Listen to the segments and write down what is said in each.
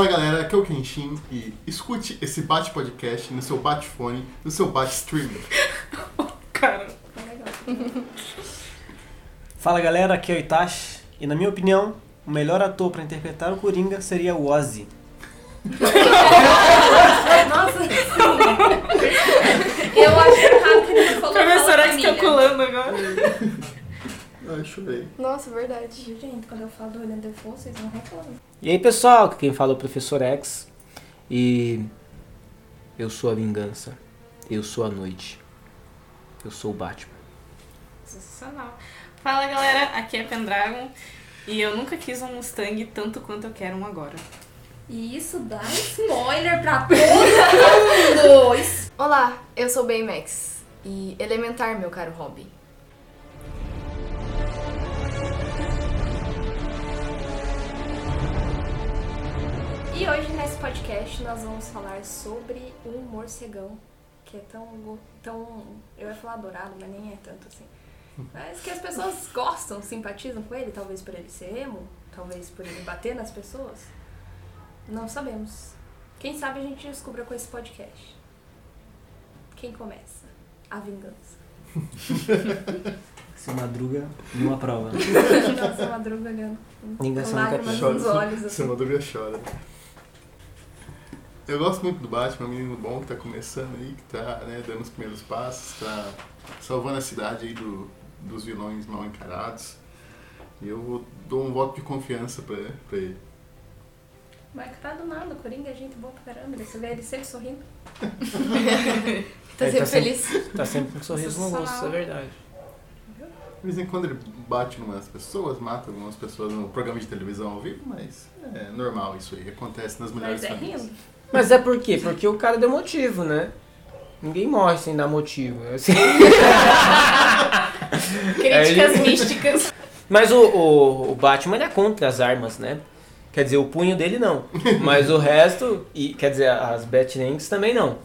Fala galera, aqui é o Kenshin e escute esse Bate Podcast no seu Batefone, no seu Bate Streamer. Cara. Tá legal. Fala galera, aqui é o Itachi e na minha opinião, o melhor ator pra interpretar o Coringa seria o Ozzy. Nossa, sim. Eu acho errado que ele falou Professor fala X família. calculando agora. Ai, chorei. Nossa, verdade. Gente, quando eu falo do William Defoe, vocês não reclamam. E aí pessoal, aqui quem fala é o Professor X e eu sou a vingança, eu sou a noite, eu sou o Batman. Sensacional. Fala galera, aqui é Pendragon e eu nunca quis um Mustang tanto quanto eu quero um agora. E isso dá spoiler pra todo mundo! Olá, eu sou Baymax. E elementar, meu caro hobby. E hoje nesse podcast nós vamos falar sobre um morcegão que é tão, tão. Eu ia falar adorado, mas nem é tanto assim. Mas que as pessoas gostam, simpatizam com ele, talvez por ele ser emo, talvez por ele bater nas pessoas. Não sabemos. Quem sabe a gente descubra com esse podcast. Quem começa? A vingança. Se madruga numa prova. Nossa, madruga olhando. com Vingança nunca lágrimas nos olhos. Seu Assim. Madruga chora. Eu gosto muito do Batman, um menino bom que tá começando aí, que tá né, dando os primeiros passos, tá salvando a cidade aí do, dos vilões mal encarados. E eu vou- dou um voto de confiança pra, pra ele. Mas tá do nada, o Coringa é gente boa pra caramba. Você vê ele sempre sorrindo. Tá sempre tá sempre- feliz. Tá sempre com um sorriso no rosto, isso é verdade. De vez em quando ele bate em umas pessoas, mata algumas pessoas no programa de televisão ao vivo, mas é normal isso aí, acontece nas melhores Mas é famílias. rindo. Mas é por quê? Porque o cara deu motivo, né? Ninguém morre sem dar motivo. é Assim. Críticas Aí- místicas. Mas o, o, o Batman ele é contra as armas, né? Quer dizer, o punho dele não. Mas o resto, e quer dizer, as Batlanks também não.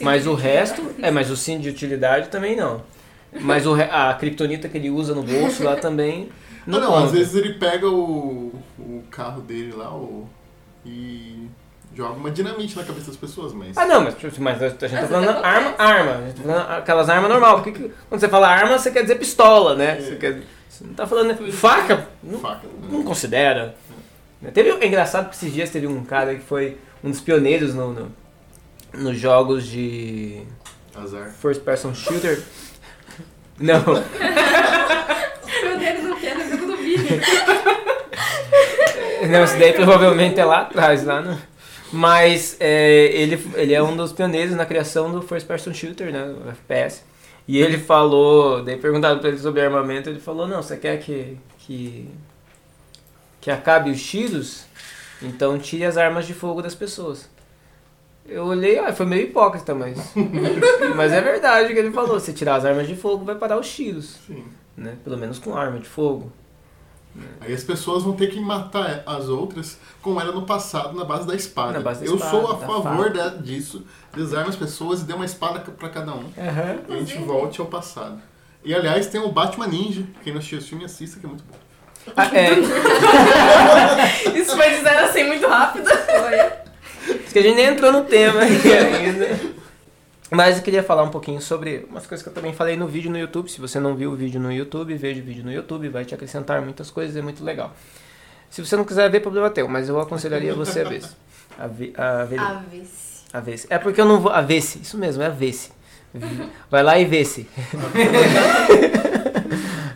Mas o resto, é, mas o cinto de utilidade também não. Mas o, a kriptonita que ele usa no bolso lá também não, Não, não, conta. às vezes ele pega o, o carro dele lá o, e joga uma dinamite na cabeça das pessoas, mas. Ah, não, mas, tipo, mas a gente tá Mas falando até arma, arma. A gente tá falando aquelas armas normal. Porque que- quando você fala arma, você quer dizer pistola, né? É. Você, quer, você não tá falando faca. Não, faca. não Né? considera. Teve, é engraçado que esses dias teve um cara que foi um dos pioneiros no, no- nos jogos de Azar. first person shooter. Não, Deus, não quero, no jogo do vídeo. não, isso daí provavelmente é lá atrás, lá no... Mas é, ele, ele é um dos pioneiros na criação do first person shooter, né? O FPS. E ele falou, daí perguntaram pra ele sobre armamento, ele falou, não, você quer que, que, que acabe os tiros? Então tire as armas de fogo das pessoas. Eu olhei, ah, foi meio hipócrita, mas. mas é verdade o que ele falou. Se tirar as armas de fogo, vai parar os tiros. Sim. Né? Pelo menos com arma de fogo. Aí as pessoas vão ter que matar as outras, como era no passado, na base da espada. Na base da Eu espada, sou a favor da- disso, desarme as pessoas e dê uma espada pra cada um. Aham. E a gente volte ao passado. E aliás, tem o Batman Ninja. Quem não assistiu esse filme, assista, que é muito bom. Ah, é, Isso foi de zero assim muito rápido. Acho que a gente nem entrou no tema aqui ainda. Mas eu queria falar um pouquinho sobre umas coisas que eu também falei no vídeo no YouTube. Se você não viu o vídeo no YouTube, veja o vídeo no YouTube, vai te acrescentar muitas coisas, é muito legal. Se você não quiser ver, problema teu, mas eu aconselharia você a ver. A ver, a ver, a. É porque eu não vou. A ver -se. Isso mesmo, é a ver -se. Vai lá e vê se.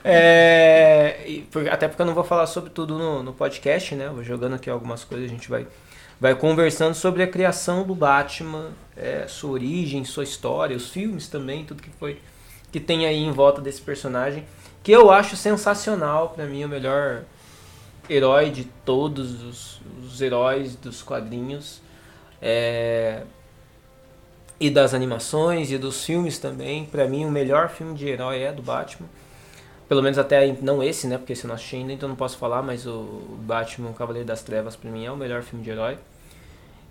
É, e por- até porque eu não vou falar sobre tudo no, no podcast, né? Eu vou jogando aqui algumas coisas, a gente vai, vai conversando sobre a criação do Batman, é, sua origem, sua história, os filmes também, tudo que foi que tem aí em volta desse personagem, que eu acho sensacional, pra mim o melhor herói de todos os, os heróis dos quadrinhos. É, e das animações e dos filmes também. Pra mim, o melhor filme de herói é do Batman. Pelo menos até não esse, né? Porque esse eu não assisti ainda, então não posso falar, mas o Batman, o Cavaleiro das Trevas, pra mim é o melhor filme de herói.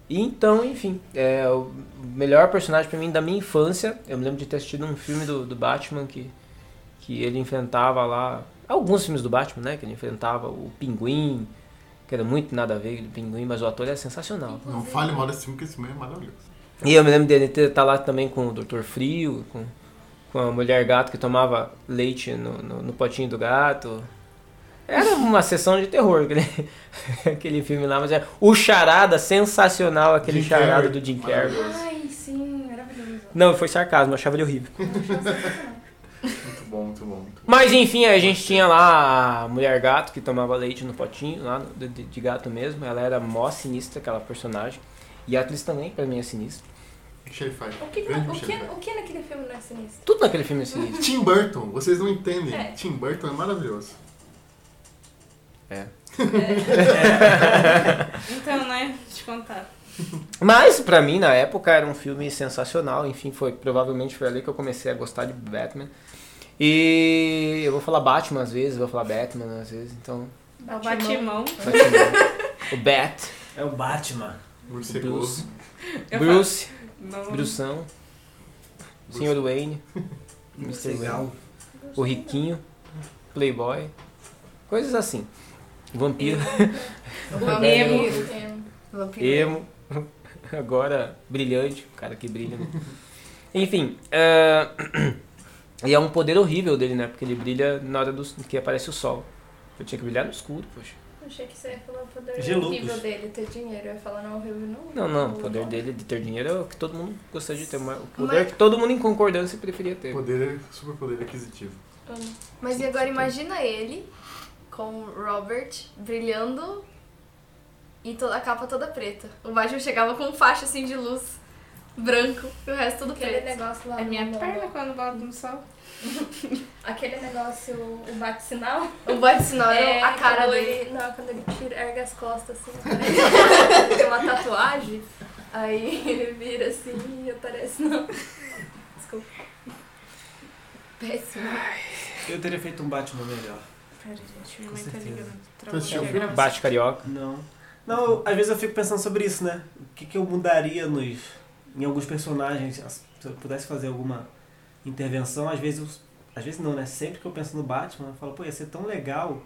E então, enfim, é o melhor personagem pra mim da minha infância. Eu me lembro de ter assistido um filme do, do Batman que, que ele enfrentava lá alguns filmes do Batman, né? Que ele enfrentava o Pinguim, que era muito nada a ver do Pinguim, mas o ator é sensacional. Não fale mal desse filme, que esse filme é maravilhoso. E eu me lembro dele ter tá lá também com o Dr. Frio, com, com a mulher gato que tomava leite no, no, no potinho do gato. Era uma sessão de terror aquele, aquele filme lá, mas é o charada sensacional, aquele Jim charada Carrey. do Jim Carrey. Ai, sim, maravilhoso. Não, foi sarcasmo, eu achava ele horrível. Muito bom, muito bom, muito. Mas enfim, a gente tinha lá a mulher gato que tomava leite no potinho, lá de, de gato mesmo. Ela era mó sinistra, aquela personagem. E a atriz também, pra mim, é sinistra. Michelle Pfeiffer. O que, o, que, o que naquele filme não é sinistro? Tudo naquele filme é sinistro. Tim Burton, vocês não entendem. É. Tim Burton é maravilhoso. É. Então, né, te contar. Mas, pra mim, na época, era um filme sensacional. Enfim, foi provavelmente foi ali que eu comecei a gostar de Batman. E eu vou falar Batman às vezes, vou falar Batman às vezes, então. É o Batimão. Batman. o Bat, É o Batman. Morcegoso. Eu Bruce, Não, Brução, Sr. Wayne, Mr. Wayne, Legal. o Riquinho, Playboy, coisas assim. Vampiro, Emo. Emo. Vampiro. emo, agora brilhante, o cara que brilha, né? Enfim, é, e é um poder horrível dele, né? Porque ele brilha na hora do, que aparece o sol. Eu tinha que brilhar no escuro, poxa. Achei que você ia falar o poder horrível dele, ter dinheiro. Eu ia falar, não, horrível não. Não, não, o poder dele de ter dinheiro é o que todo mundo gostaria de ter. mas O poder que todo mundo em concordância preferia ter. Poder, super poder aquisitivo. Mas e agora imagina ele com o Robert brilhando e toda a capa toda preta. O Batman chegava com um faixa assim de luz branco e o resto tudo Aquele preto. negócio lá. É minha no- perna quando bota no sol. Aquele negócio, o bate-sinal. O bate-sinal É, era a cara quando dele. Ele, não, quando ele tira, ergue as costas assim, ele tem uma tatuagem, aí ele vira assim e aparece, não. Desculpa. Péssimo. Eu teria feito um Batman melhor. Pera, gente, minha Com mãe tá certeza. ligando. Tu assistiu o Travou a filme? gravação. Bate carioca. Não. Não, eu- às vezes eu fico pensando sobre isso, né? O que, que eu mudaria nos, em alguns personagens? Se eu pudesse fazer alguma intervenção, às vezes, eu- às vezes não, né? Sempre que eu penso no Batman, eu falo, pô, ia ser tão legal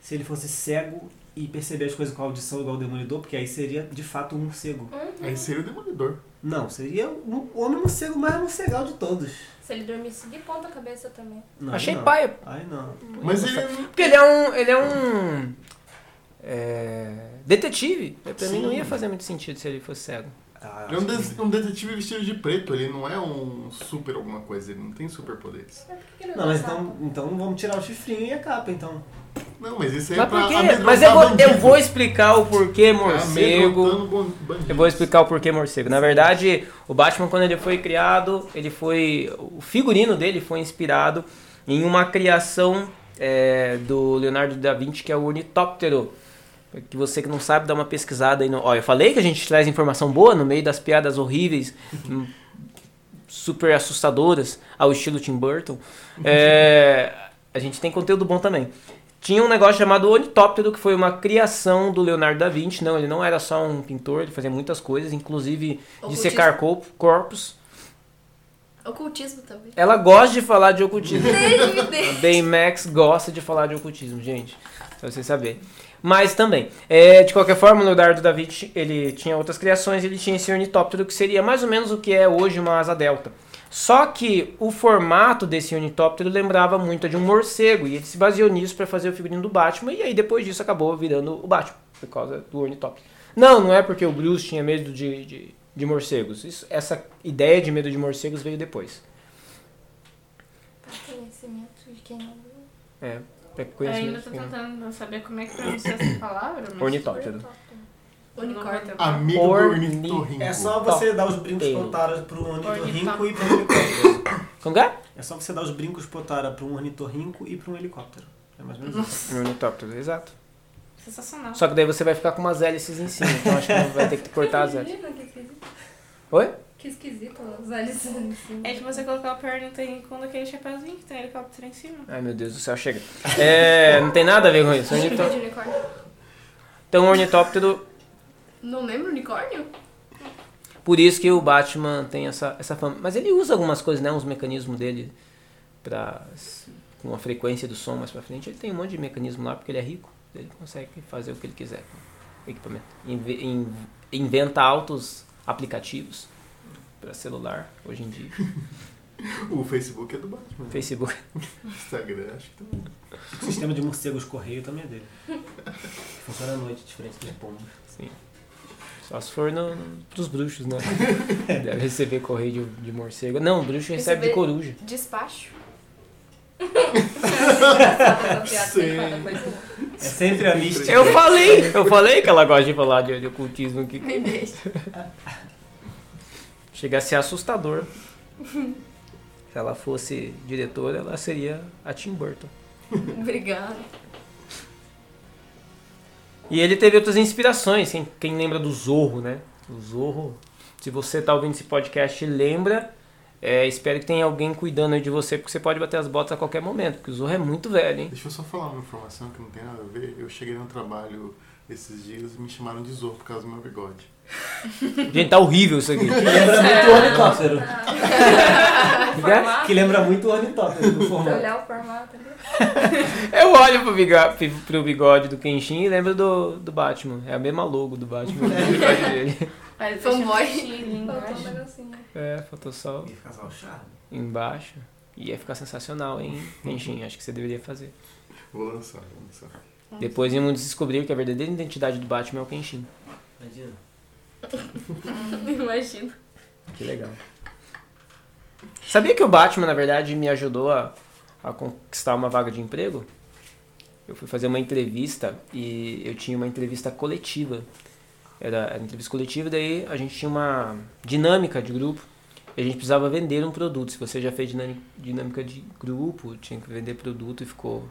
se ele fosse cego e perceber as coisas com audição igual o Demolidor, porque aí seria de fato um morcego. Aí seria o Demolidor. Não, seria o homem morcego mais morcegal de todos. Se ele dormisse de ponta cabeça também. Não, Achei não. paia. Ai, não. Mas ele Porque ele é um. Ele é um. é, detetive. Pra mim não Sim. ia fazer muito sentido se ele fosse cego. Ah, ele é um, des- um detetive vestido de preto. Ele não é um super alguma coisa. Ele não tem superpoderes. Que ele Não, mas então, então vamos tirar o chifrinho e a capa, então. Não, mas isso aí Mas é pra Mas eu vou, eu vou explicar o porquê morcego. Ban- bandidos. Eu vou explicar o porquê morcego. Na verdade, o Batman, quando ele foi criado, ele foi. O figurino dele foi inspirado em uma criação é, do Leonardo da Vinci, que é o ornitóptero. Que você que não sabe, dá uma pesquisada aí no. Ó, eu falei que a gente traz informação boa no meio das piadas horríveis, super assustadoras, ao estilo Tim Burton. É, a gente tem conteúdo bom também. Tinha um negócio chamado ornitóptero, que foi uma criação do Leonardo da Vinci. Não, ele não era só um pintor, ele fazia muitas coisas, inclusive Ocultismo. dissecar corpo- corpos. Ocultismo também. Ela gosta de falar de ocultismo. Desde. Baymax gosta de falar de ocultismo, gente. Pra vocês saberem. Mas também, é, de qualquer forma, o Leonardo da Vinci, ele tinha outras criações, ele tinha esse ornitóptero que seria mais ou menos o que é hoje uma asa delta. Só que o formato desse ornitóptero lembrava muito de um morcego, e ele se baseou nisso para fazer o figurino do Batman, e aí depois disso acabou virando o Batman, por causa do ornitóptero. Não, não é porque o Bruce tinha medo de, de, de morcegos. Isso- essa ideia de medo de morcegos veio depois. Conhecimento de quem não viu. É, pra Eu ainda conhecimento. tô tentando saber como é que pronuncia essa palavra, mas... Ornitóptero. Unicórnio. Amigo do Orni- ornitorrinco. É só você dar os brincos potara pro ornitorrinco e pro helicóptero. Como é? É só você dar os brincos potara pro um ornitorrinco e pro um helicóptero. É mais ou menos isso. No ornitóptero, exato. Sensacional. Só que daí você vai ficar com umas hélices em cima, então acho que vai ter que cortar as hélices. Imagina que esquisito. Oi? Que esquisito as hélices em cima. É de você colocar o perna com aquele chapéuzinho que tem helicóptero em cima. Ai meu Deus do céu, chega. É, não tem nada a ver com isso. Unicórnio. Então o ornitóptero, Não lembra unicórnio? por isso que o Batman tem essa, essa fama. Mas ele usa algumas coisas, né? Uns mecanismos dele pra. com a frequência do som mais pra frente, ele tem um monte de mecanismo lá, porque ele é rico. Ele consegue fazer o que ele quiser com o equipamento. Inve- in- inventa altos aplicativos para celular hoje em dia. O Facebook é do Batman. Facebook. Instagram, acho que também. O sistema de morcegos correio também é dele. Funciona à noite, diferente dos pombos. Sim. Só se for no, pros bruxos, né? Deve receber correio de, de morcego. Não, o bruxo recebe de Receber- coruja. Despacho. Sim. É sempre a mística. Eu falei! Eu falei que ela gosta de falar de, de ocultismo aqui. Me deixa. Chega a ser assustador. Se ela fosse diretora, ela seria a Tim Burton. Obrigada. E ele teve outras inspirações, quem, quem lembra do Zorro, né? O Zorro, se você tá ouvindo esse podcast lembra, é, espero que tenha alguém cuidando de você, porque você pode bater as botas a qualquer momento, porque o Zorro é muito velho, hein? Deixa eu só falar uma informação que não tem nada a ver. Eu cheguei no trabalho esses dias e me chamaram de Zorro por causa do meu bigode. Gente, tá horrível isso aqui. Que lembra muito o ornitóptero. Que lembra muito o ornitóptero do formato. olhar o formato. Eu olho pro bigode, pro bigode do Kenshin e lembro do, do Batman. É a mesma logo do Batman. o bigode dele. Mas Fanboy. Faltou um embaixo. negocinho. É, faltou só Ia ficar só o charme. embaixo. Ia ficar sensacional, hein, Kenshin? Acho que você deveria fazer. Vou lançar, vou lançar. Depois íamos descobrir que a verdadeira identidade do Batman é o Kenshin. Imagina. Imagino. Que legal. Sabia que o Batman, na verdade, me ajudou a, a conquistar uma vaga de emprego? Eu fui fazer uma entrevista e eu tinha uma entrevista coletiva. Era, era entrevista coletiva, daí a gente tinha uma dinâmica de grupo e a gente precisava vender um produto. Se você já fez dinâmica de grupo, tinha que vender produto e ficou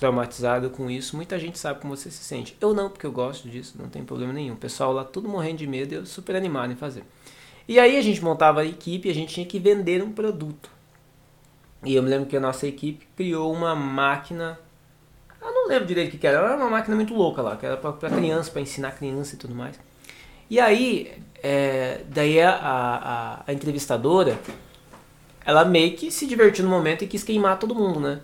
traumatizado com isso, muita gente sabe como você se sente. Eu não, porque eu gosto disso, não tem problema nenhum. O pessoal lá tudo morrendo de medo eu super animado em fazer. E aí a gente montava a equipe e a gente tinha que vender um produto. E eu me lembro que a nossa equipe criou uma máquina. Eu não lembro direito o que era. Era uma máquina muito louca lá, que era pra criança, pra ensinar criança e tudo mais. E aí, é, daí a, a, a entrevistadora, ela meio que se divertiu no momento e quis queimar todo mundo, né?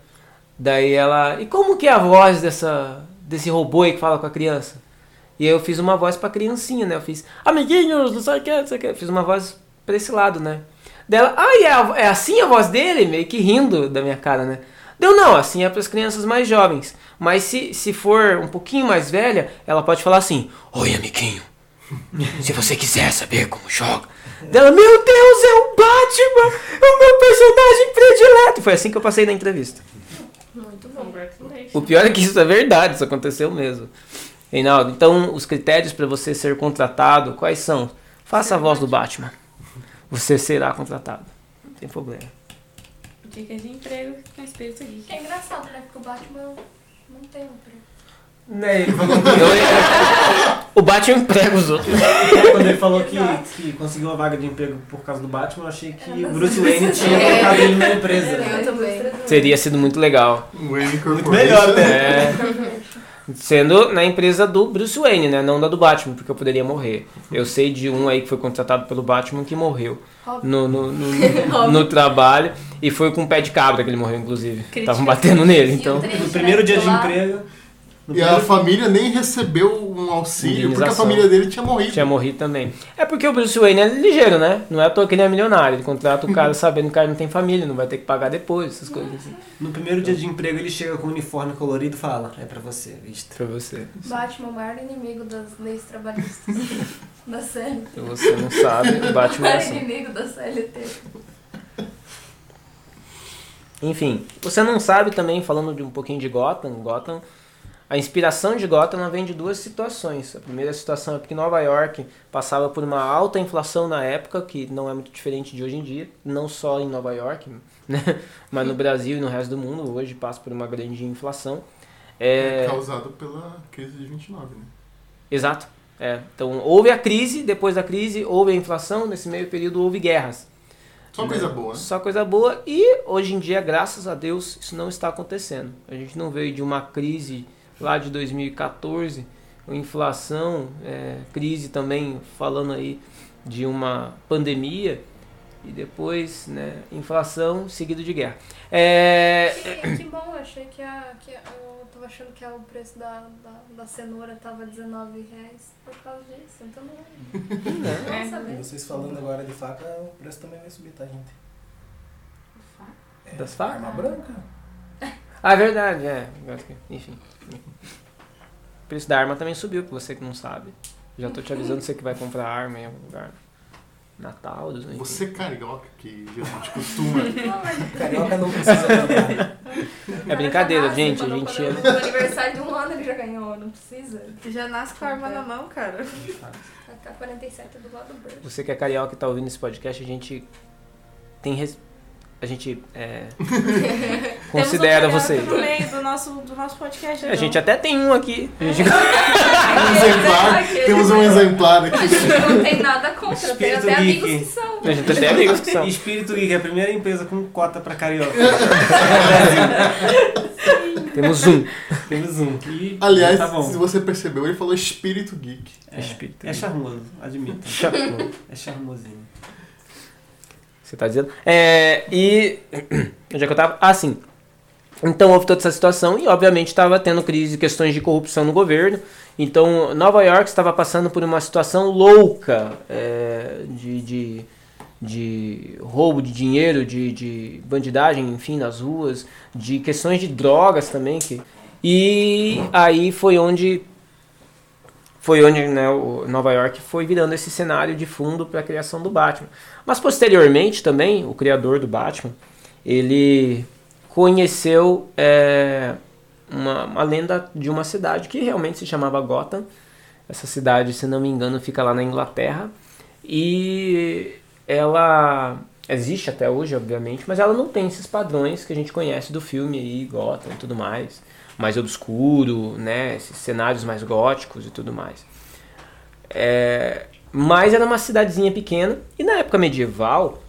Daí ela. E como que é a voz dessa, desse robô aí que fala com a criança? E aí eu fiz uma voz pra criancinha, né? Eu fiz, amiguinhos, não sei o que, não sei o que. Fiz uma voz pra esse lado, né? Dela, ah, e é, é assim a voz dele? Meio que rindo da minha cara, né? Deu, não, assim é pras crianças mais jovens. Mas se, se for um pouquinho mais velha, ela pode falar assim, oi, amiguinho. Se você quiser saber como joga. Dela, meu Deus, é o Batman! É o meu personagem predileto! Foi assim que eu passei na entrevista. O pior é que isso é verdade, isso aconteceu mesmo. Reinaldo, então os critérios para você ser contratado, quais são? Faça a voz do Batman. Você será contratado. Não tem problema. Dicas de emprego com espírito geek. É engraçado, né? Porque o Batman não tem um emprego. Né, ele falou o Batman emprega os outros. quando ele falou que, que conseguiu uma vaga de emprego por causa do Batman, eu achei que o Bruce Wayne tinha É. colocado ele na empresa. Eu também. Teria sido muito legal. Wayne Corporation. melhor, né? É, sendo na empresa do Bruce Wayne, né? Não da do Batman, porque eu poderia morrer. Eu sei de um aí que foi contratado pelo Batman que morreu no, no, no, no trabalho e foi com um pé de cabra que ele morreu, inclusive. Estavam batendo nele, então. No primeiro dia de emprego. No E a família nem recebeu um auxílio porque a família dele tinha morrido. Tinha morrido também. É porque o Bruce Wayne é ligeiro, né? Não é à toa que ele é milionário. Ele contrata o cara sabendo que o cara não tem família, não vai ter que pagar depois, essas coisas assim. No primeiro dia de emprego ele chega com um uniforme colorido e fala, é pra você, vista. Pra você. Batman, o maior inimigo das leis trabalhistas. da CLT. Se você não sabe, o O Batman é maior assim. inimigo da CLT. Enfim, você não sabe também, falando de um pouquinho de Gotham, Gotham, a inspiração de Gotham vem de duas situações. A primeira situação é porque Nova York passava por uma alta inflação na época, que não é muito diferente de hoje em dia, não só em Nova York, né? mas no Brasil e no resto do mundo, hoje passa por uma grande inflação. É É, causado pela crise de 29, né? Exato. É. Então houve a crise, depois da crise houve a inflação, nesse meio período houve guerras. Só coisa boa, né? Só coisa boa. E hoje em dia, graças a Deus, isso não está acontecendo. A gente não veio de uma crise lá de 2014, inflação, é, crise também, falando aí de uma pandemia. e depois, né, inflação seguido de guerra. É, Que, que bom, eu achei que a. Que a- eu tava achando que o preço da, da, da cenoura tava 19 reais por causa disso. Então não. Não saber. E vocês falando agora de faca, o preço também vai subir, tá, gente? É, Das facas? Arma branca. Ah, é verdade, é. Enfim. O preço da arma também subiu, pra você que não sabe. Já tô te avisando você que vai comprar arma em algum lugar. Natal, 2020. Você carioca que geralmente costuma. Carioca não precisa comprar. É brincadeira, Ah, gente. A gente é... No aniversário de um ano ele já ganhou, não precisa. Já nasce com a arma na mão, cara. Tá 47 do lado do. Você que é carioca e tá ouvindo esse podcast, a gente tem. res- A gente é, considera Temos um você. carioca no meio do nosso, do nosso podcast. A então. gente até tem um aqui. A gente- Um exemplar, temos um exemplar aqui. A gente não tem nada contra, tem Espírito até amigos geek. que são. A gente tem amigos que são. Espírito Geek é a primeira empresa com cota pra carioca. Temos um. Temos um. E Aliás, tá bom. se você percebeu, ele falou espírito geek. É, Espírito é charmoso, admito. É charmosinho. Você tá dizendo? É, e. Onde é que eu tava? Ah, sim. Então houve toda essa situação e, obviamente, estava tendo crise, questões de corrupção no governo. Então, Nova York estava passando por uma situação louca é, de, de, de roubo de dinheiro, de, de bandidagem, enfim, nas ruas, de questões de drogas também. Que, e aí foi onde foi onde né, Nova York foi virando esse cenário de fundo para a criação do Batman. Mas posteriormente também, o criador do Batman, ele conheceu é, uma, uma lenda de uma cidade que realmente se chamava Gotham. Essa cidade, se não me engano, fica lá na Inglaterra. E ela existe até hoje, obviamente, mas ela não tem esses padrões que a gente conhece do filme aí, Gotham e tudo mais. Mais obscuro, né? Esses cenários mais góticos e tudo mais. É, mas era uma cidadezinha pequena e na época medieval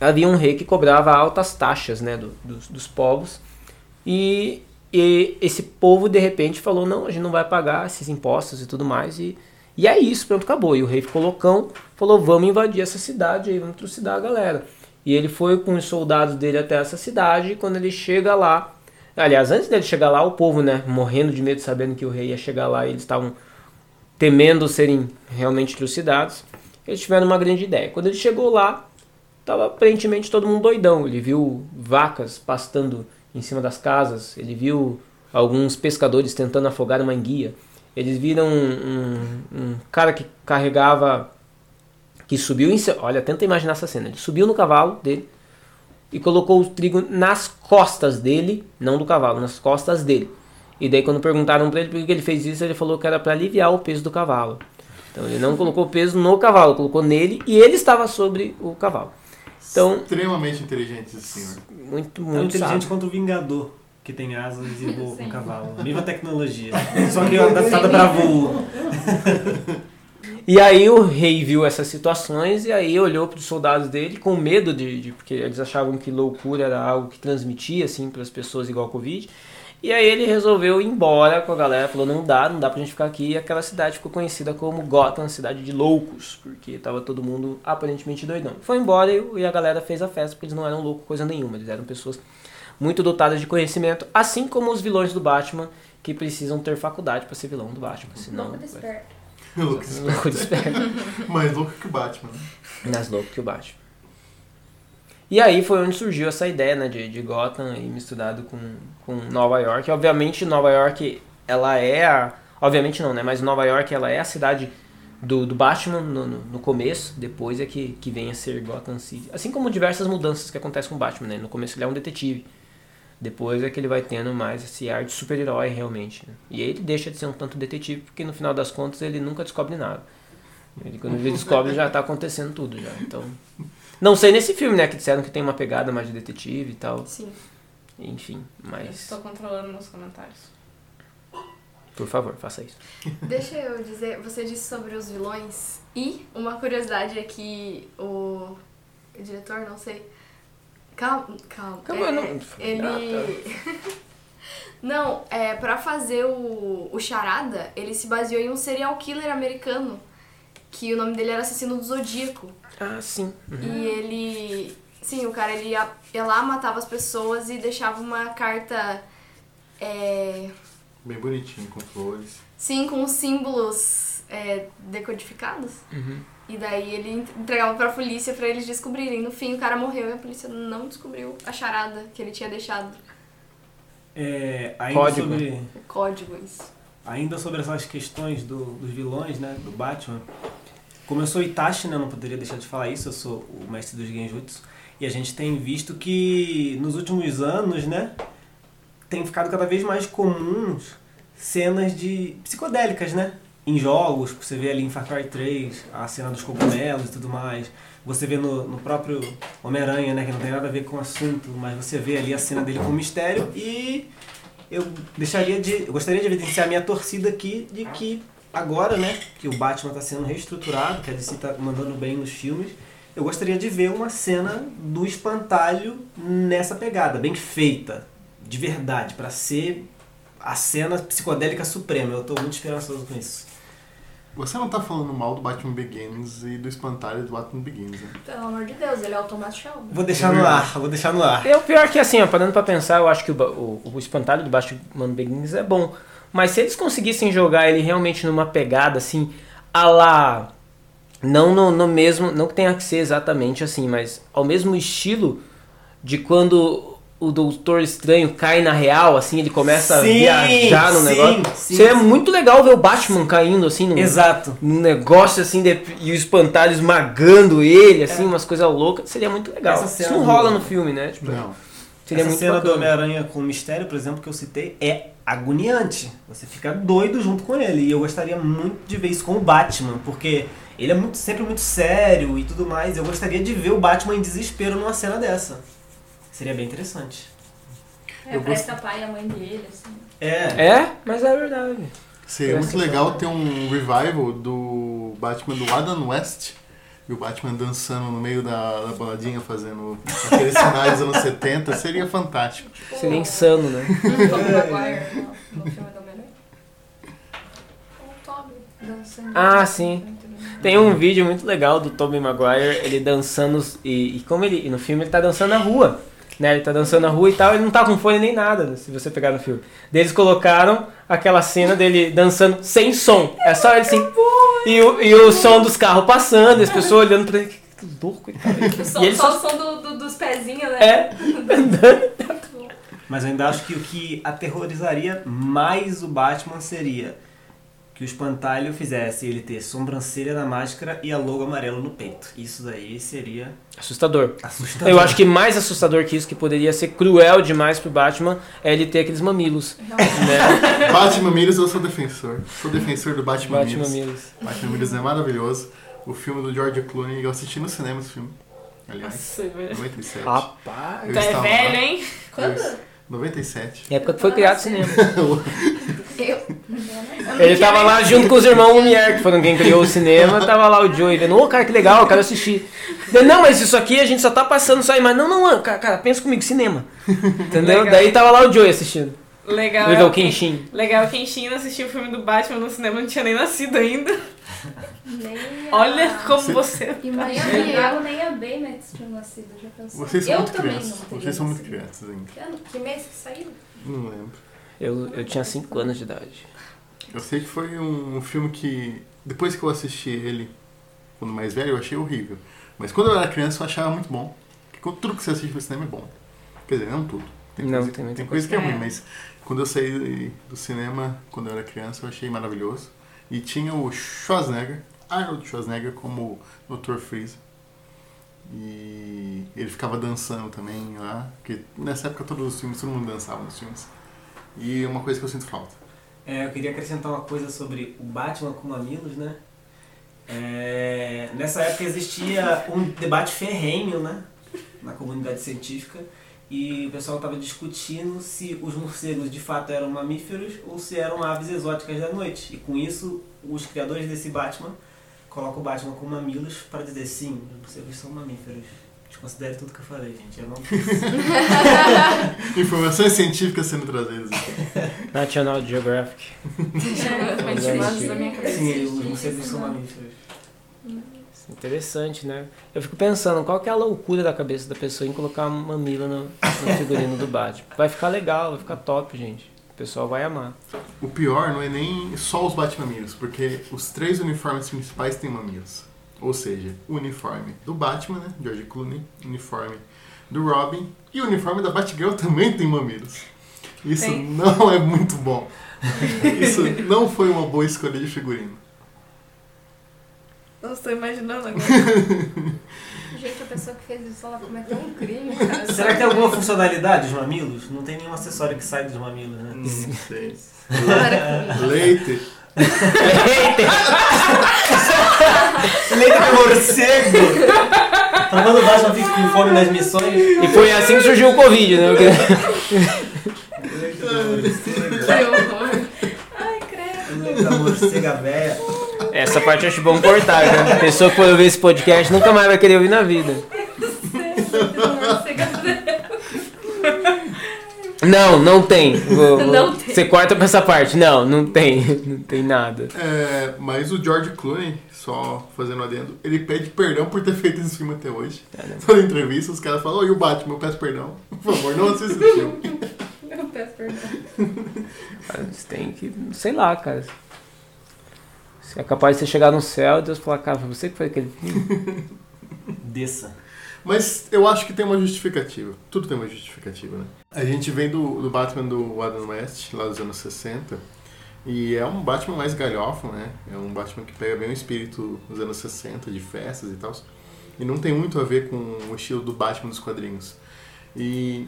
havia um rei que cobrava altas taxas né, do- dos, dos povos e, e esse povo de repente falou não, a gente não vai pagar esses impostos e tudo mais e, e é isso, pronto, acabou. E o rei ficou loucão, falou vamos invadir essa cidade aí, vamos trucidar a galera. E ele foi com os soldados dele até essa cidade e quando ele chega lá, aliás, antes dele chegar lá, o povo, né, morrendo de medo, sabendo que o rei ia chegar lá e eles estavam temendo serem realmente trucidados, eles tiveram uma grande ideia. Quando ele chegou lá, estava aparentemente todo mundo doidão. Ele viu vacas pastando em cima das casas, ele viu alguns pescadores tentando afogar uma enguia. Eles viram um, um- um cara que carregava, que subiu em olha, tenta imaginar essa cena. Ele subiu no cavalo dele e colocou o trigo nas costas dele, não do cavalo, nas costas dele. E daí quando perguntaram para ele por que ele fez isso, ele falou que era para aliviar o peso do cavalo. Então ele não colocou peso no cavalo, colocou nele e ele estava sobre o cavalo. Então, Extremamente inteligente esse senhor. muito, Tão muito inteligente sábio. quanto o Vingador, que tem asas e voa com cavalo. Mesma tecnologia. Só que adaptada pra voo. E aí o rei viu essas situações e aí olhou para os soldados dele com medo de, de- porque eles achavam que loucura era algo que transmitia assim para as pessoas igual a Covid. E aí ele resolveu ir embora com a galera, falou não dá, não dá pra gente ficar aqui. E aquela cidade ficou conhecida como Gotham, cidade de loucos, porque tava todo mundo aparentemente doidão. Foi embora e, a galera fez a festa, porque eles não eram loucos coisa nenhuma, eles eram pessoas muito dotadas de conhecimento, assim como os vilões do Batman, que precisam ter faculdade para ser vilão do Batman, senão Louco desperto. Louco, desperto. Mais louco que o Batman. Mais louco que o Batman. E aí foi onde surgiu essa ideia né, de, de Gotham e misturado com, com Nova York. Obviamente Nova York, ela é a... Obviamente não, né? Mas Nova York, ela é a cidade do, do Batman no, no, no começo. Depois é que, que vem a ser Gotham City. Assim como diversas mudanças que acontecem com o Batman, né? No começo ele é um detetive. Depois é que ele vai tendo mais esse ar de super-herói realmente. né? E aí ele deixa de ser um tanto detetive, porque no final das contas ele nunca descobre nada. Ele, quando ele descobre já tá acontecendo tudo já. Então. Não sei nesse filme, né? Que disseram que tem uma pegada mais de detetive e tal. Sim. Enfim, Eu mas. Estou controlando meus comentários. Por favor, faça isso. Deixa eu dizer, você disse sobre os vilões. E uma curiosidade é que o, o diretor, não sei. Calma, calma. Calma, é, não- Ele. não, é, pra fazer o, o Charada, ele se baseou em um serial killer americano que o nome dele era Assassino do Zodíaco. Ah, sim. E ele. Sim, o cara ele ia, ia lá, matava as pessoas e deixava uma carta. É, Bem bonitinho, com flores. sim, com os símbolos é, decodificados. Uhum. E daí ele ent- entregava pra polícia pra eles descobrirem. No fim, o cara morreu e a polícia não descobriu a charada que ele tinha deixado. É, ainda, Código. sobre, O código, isso. ainda sobre essas questões do- dos vilões, né? Do Batman. Como eu sou Itachi, né? eu Não poderia deixar de falar isso. Eu sou o mestre dos Genjutsu. E a gente tem visto que nos últimos anos, né? Tem ficado cada vez mais comuns cenas de psicodélicas, né? Em jogos, você vê ali em Far Cry 3, a cena dos cogumelos e tudo mais. Você vê no, no próprio Homem-Aranha, né? Que não tem nada a ver com o assunto, mas você vê ali a cena dele com mistério e eu deixaria de. Eu gostaria de evidenciar a minha torcida aqui de que agora, né, que o Batman está sendo reestruturado, que a DC está mandando bem nos filmes, eu gostaria de ver uma cena do espantalho nessa pegada, bem feita, de verdade, para ser a cena psicodélica suprema. Eu tô muito esperançoso com isso. Você não tá falando mal do Batman Begins e do espantalho do Batman Begins, né? Pelo amor de Deus, ele é o Thomas Shelby. Vou deixar no ar, vou deixar no ar. É o pior que assim, ó, parando pra pensar, eu acho que o, o, o espantalho do Batman Begins é bom. Mas se eles conseguissem jogar ele realmente numa pegada assim, a lá. Não no, no mesmo. Não que tenha que ser exatamente assim, mas ao mesmo estilo de quando o Doutor Estranho cai na real, assim, ele começa Sim, a viajar no sim, negócio. sim, Seria sim. muito legal ver o Batman caindo assim num, Exato. num negócio assim de- e o espantalho esmagando ele, assim, umas coisas loucas. Seria muito legal. Essa Isso não do- rola no filme, né? Tipo, Não. Seria Essa muito cena do bacana. Homem-Aranha com o mistério, por exemplo, que eu citei, é agoniante. Você fica doido junto com ele. E eu gostaria muito de ver isso com o Batman, porque ele é muito, sempre muito sério e tudo mais. Eu gostaria de ver o Batman em desespero numa cena dessa. Seria bem interessante. É, Eu pra gost- escapar e a mãe dele, assim. É. É, mas é verdade. Seria muito legal ter um revival do Batman do Adam West e o Batman dançando no meio da, da baladinha, fazendo aqueles sinais dos anos 70. Seria fantástico. Seria insano, né? Dançando. Ah, sim. Tem um vídeo muito legal do Tobey Maguire, ele dançando e, e como ele e no filme ele tá dançando na rua, né? Ele tá dançando na rua e tal, ele não tá com fone nem nada, né, se você pegar no filme. Daí Eles colocaram aquela cena dele dançando sem som. É só ele assim. E o, e o som dos carros passando, e as pessoas olhando pra ele, que louco e tal. Só, E ele só só- o som do, do- dos pezinhos, né? É, Mas eu ainda acho que o que aterrorizaria mais o Batman seria que o espantalho fizesse ele ter sobrancelha na máscara e a logo amarelo no peito. Isso daí seria assustador. assustador. Eu acho que mais assustador que isso, que poderia ser cruel demais pro Batman, é ele ter aqueles mamilos. Né? Batman Miros, eu sou defensor. Sou defensor do Batman, Batman mamilos. Batman Miros é maravilhoso. O filme do George Clooney, eu assisti no cinema esse filme. Aliás, Nossa, velho. 97. Rapaz. Eu Tu é velho, lá. hein? Eu- 97. Época que foi criado o cinema. Eu. Ele tava lá junto com os irmãos Lumière, que foram quem criou o cinema, tava lá o Joey vendo, ô cara, que legal, eu quero assistir. Ele, Não, mas isso aqui a gente só tá passando só aí, mas não, não, cara, cara, pensa comigo, cinema. Entendeu? Legal. Daí tava lá o Joey assistindo. Legal. Legal, é o o Ken- Kenshin. Legal, quem tinha assistiu o filme do Batman no cinema não tinha nem nascido ainda. Nem a... Olha como Você-. E Nem a Maria. Drago, nem a Baymax tinham nascido, já pensou? Vocês são eu muito também crianças. Vocês são muito crianças ainda. Que ano? Que mês que saiu? Não lembro. Eu, eu tinha 5 anos de idade. Eu sei que foi um, filme que, depois que eu assisti ele, quando mais velho, eu achei horrível. Mas quando eu era criança, eu achava muito bom. Porque tudo que você assiste no cinema é bom. Quer dizer, não tudo. Tem Não, coisa, tem muita coisa que é coisa. ruim, É. mas quando eu saí do cinema, quando eu era criança, eu achei maravilhoso. E tinha o Schwarzenegger, Arnold Schwarzenegger, como Dr. Freeze. E ele ficava dançando também lá, porque nessa época todos os filmes, todo mundo dançava nos filmes. E é uma coisa que eu sinto falta. É, eu queria acrescentar uma coisa sobre o Batman com mamilos, né? É, nessa época existia um debate ferrenho, né? Na comunidade científica. E o pessoal estava discutindo se os morcegos de fato eram mamíferos ou se eram aves exóticas da noite. E com isso, os criadores desse Batman colocam o Batman com mamilos para dizer sim, os morcegos são mamíferos. Desconsidere tudo que eu falei, gente. Eu não Informações científicas sendo trazidas. National Geographic. Mas Sim. imagens da minha cabeça. Sim, os morcegos são mamíferos. Interessante, né? Eu fico pensando, qual que é a loucura da cabeça da pessoa em colocar um mamilo no, no figurino do Batman? Vai ficar legal, vai ficar top, gente. O pessoal vai amar. O pior não é nem só os Batmamilos, porque os três uniformes principais têm mamilos. Ou seja, o uniforme do Batman, né? George Clooney, o uniforme do Robin e o uniforme da Batgirl também tem mamilos. Isso Tem. não é muito bom. Isso não foi uma boa escolha de figurino. Não estou imaginando agora. Gente, a pessoa que fez isso, ela cometeu um crime, cara. Será que tem alguma funcionalidade os mamilos? Não tem nenhum acessório que sai dos mamilos, né? Não sei. Com Leite. Leite de morcego! Pra quando o Batman fica com fome nas missões. E foi assim que surgiu o Covid, né? Que horror. Ai, credo. Véia. Essa parte eu acho bom cortar, né? A pessoa que for ouvir esse podcast nunca mais vai querer ouvir na vida. Não, não tem. Vou- vou- Não tem. Você corta pra essa parte. Não, não tem. Não tem nada. É, mas o George Clooney, só fazendo adendo, ele pede perdão por ter feito esse filme até hoje. Toda entrevista, os caras falam, oi, o Batman, eu peço perdão. Por favor, não assista esse filme. Eu peço perdão. Você tem que. Sei lá, cara. Você é capaz de você chegar no céu e Deus falar, cara, foi você que fez aquele. Desça. Mas eu acho que tem uma justificativa. Tudo tem uma justificativa, né? A gente vem do, do Batman do Adam West, lá dos anos 60, e é um Batman mais galhofo, né? É um Batman que pega bem o espírito dos anos 60, de festas e tal. E não tem muito a ver com o estilo do Batman dos quadrinhos. E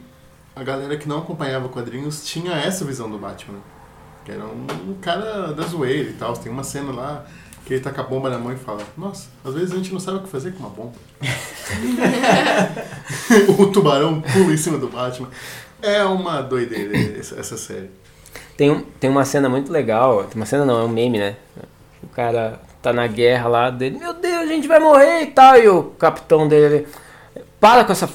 a galera que não acompanhava quadrinhos tinha essa visão do Batman. Que era um cara da zoeira e tal. Tem uma cena lá que ele tá com a bomba na mão e fala: Nossa, às vezes a gente não sabe o que fazer com uma bomba. o tubarão pula em cima do Batman. É uma doideira essa série. Tem, um- tem uma cena muito legal. Tem uma cena não, é um meme, né? O cara tá na guerra lá dele. Meu Deus, a gente vai morrer e tal. E o capitão dele. Para com essa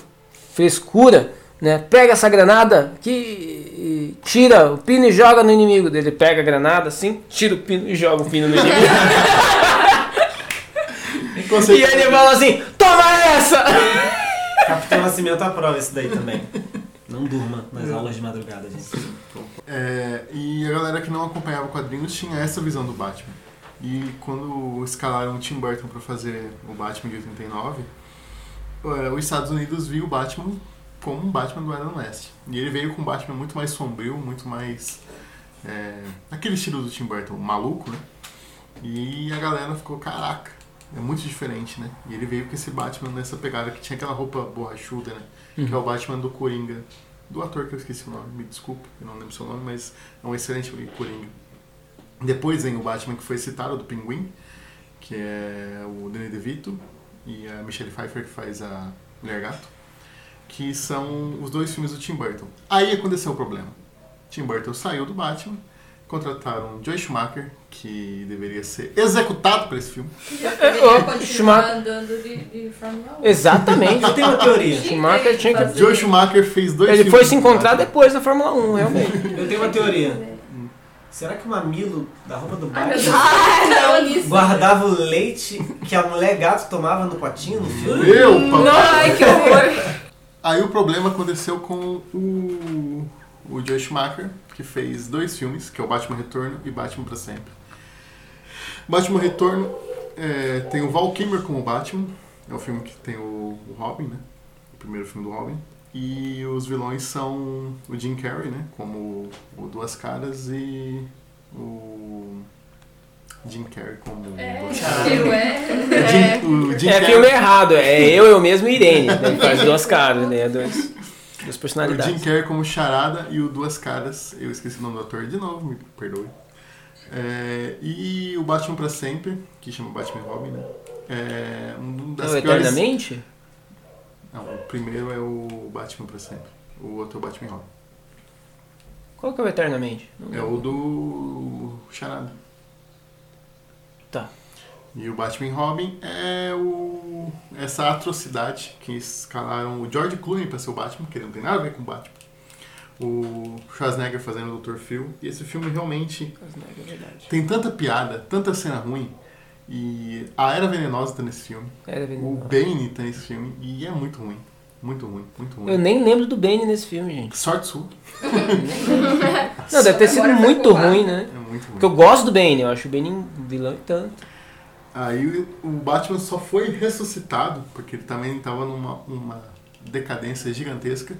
frescura, né? Pega essa granada que e tira o pino e joga no inimigo dele. Pega a granada assim, tira o pino e joga o pino no inimigo. e ele fala assim: Toma essa! Capitão Nascimento aprova isso daí também. Não durma nas aulas de madrugada, gente. É, e a galera que não acompanhava quadrinhos tinha essa visão do Batman. E quando escalaram o Tim Burton para fazer o Batman de 89, é, os Estados Unidos viu o Batman como um Batman do Adam West. E ele veio com um Batman muito mais sombrio, muito mais. É, aquele estilo do Tim Burton, maluco, né? E a galera ficou, caraca, é muito diferente, né? E ele veio com esse Batman nessa pegada que tinha aquela roupa borrachuda, né? Que é o Batman do Coringa. Do ator que eu esqueci o nome, me desculpe, eu não lembro seu nome, mas é um excelente Coringa. Depois vem o Batman que foi citado, do Pinguim, que é o Danny DeVito e a Michelle Pfeiffer que faz a Mulher Gato, que são os dois filmes do Tim Burton. Aí aconteceu o problema. Tim Burton saiu do Batman, contrataram Joe Schumacher, que deveria ser executado por esse filme. Deveria continuar Schumacher. andando de, de Fórmula 1. Exatamente. Eu tenho uma teoria. Schumacher tinha que. Joe Schumacher fez dois Ele filmes foi se encontrar Batman. depois na Fórmula 1, realmente. Eu tenho uma teoria. Será que o mamilo da roupa do Batman. Ah, não, guardava o leite que a mulher gato tomava no potinho no filme? Meu papai! Ai, que horror. Aí o problema aconteceu com o, o Joe Schumacher, que fez dois filmes, que é o Batman Retorno e Batman para Sempre. Batman Retorno é, tem o Val Kilmer como Batman, é o filme que tem o, o Robin, né? O primeiro filme do Robin. E os vilões são o Jim Carrey, né? Como o Duas Caras e o Jim Carrey como É, Duas Caras. eu O é. Jim, o Jim É Carrey- filme errado, é eu, eu mesmo e Irene. Né? Faz duas caras, né? Duas, duas O Jim personalidades. Carrey como Charada e o Duas Caras, eu esqueci o nome do ator de novo, me perdoe. É, e o Batman pra Sempre, que chama Batman Robin, né? É um das Não, piores... eternamente? Não, o primeiro é o Batman pra Sempre. O outro é o Batman Robin. Qual que é o eternamente? Não É o do Charada. Tá. E o Batman e Robin é o... essa atrocidade que escalaram o George Clooney pra ser o Batman, que ele não tem nada a ver com o Batman. O Schwarzenegger fazendo o Dr. Phil. E esse filme realmente É tem tanta piada, tanta cena ruim, E a Era Venenosa tá nesse filme. Era O. Bane tá nesse filme. E é muito ruim. Muito ruim, muito ruim. Eu nem lembro do Bane nesse filme, gente. Sorte sua. Não, deve ter sido muito ruim, né? É muito ruim. Porque eu gosto do Bane, eu acho o Bane um vilão e tanto. Aí o Batman só foi ressuscitado, porque ele também estava numa uma decadência gigantesca,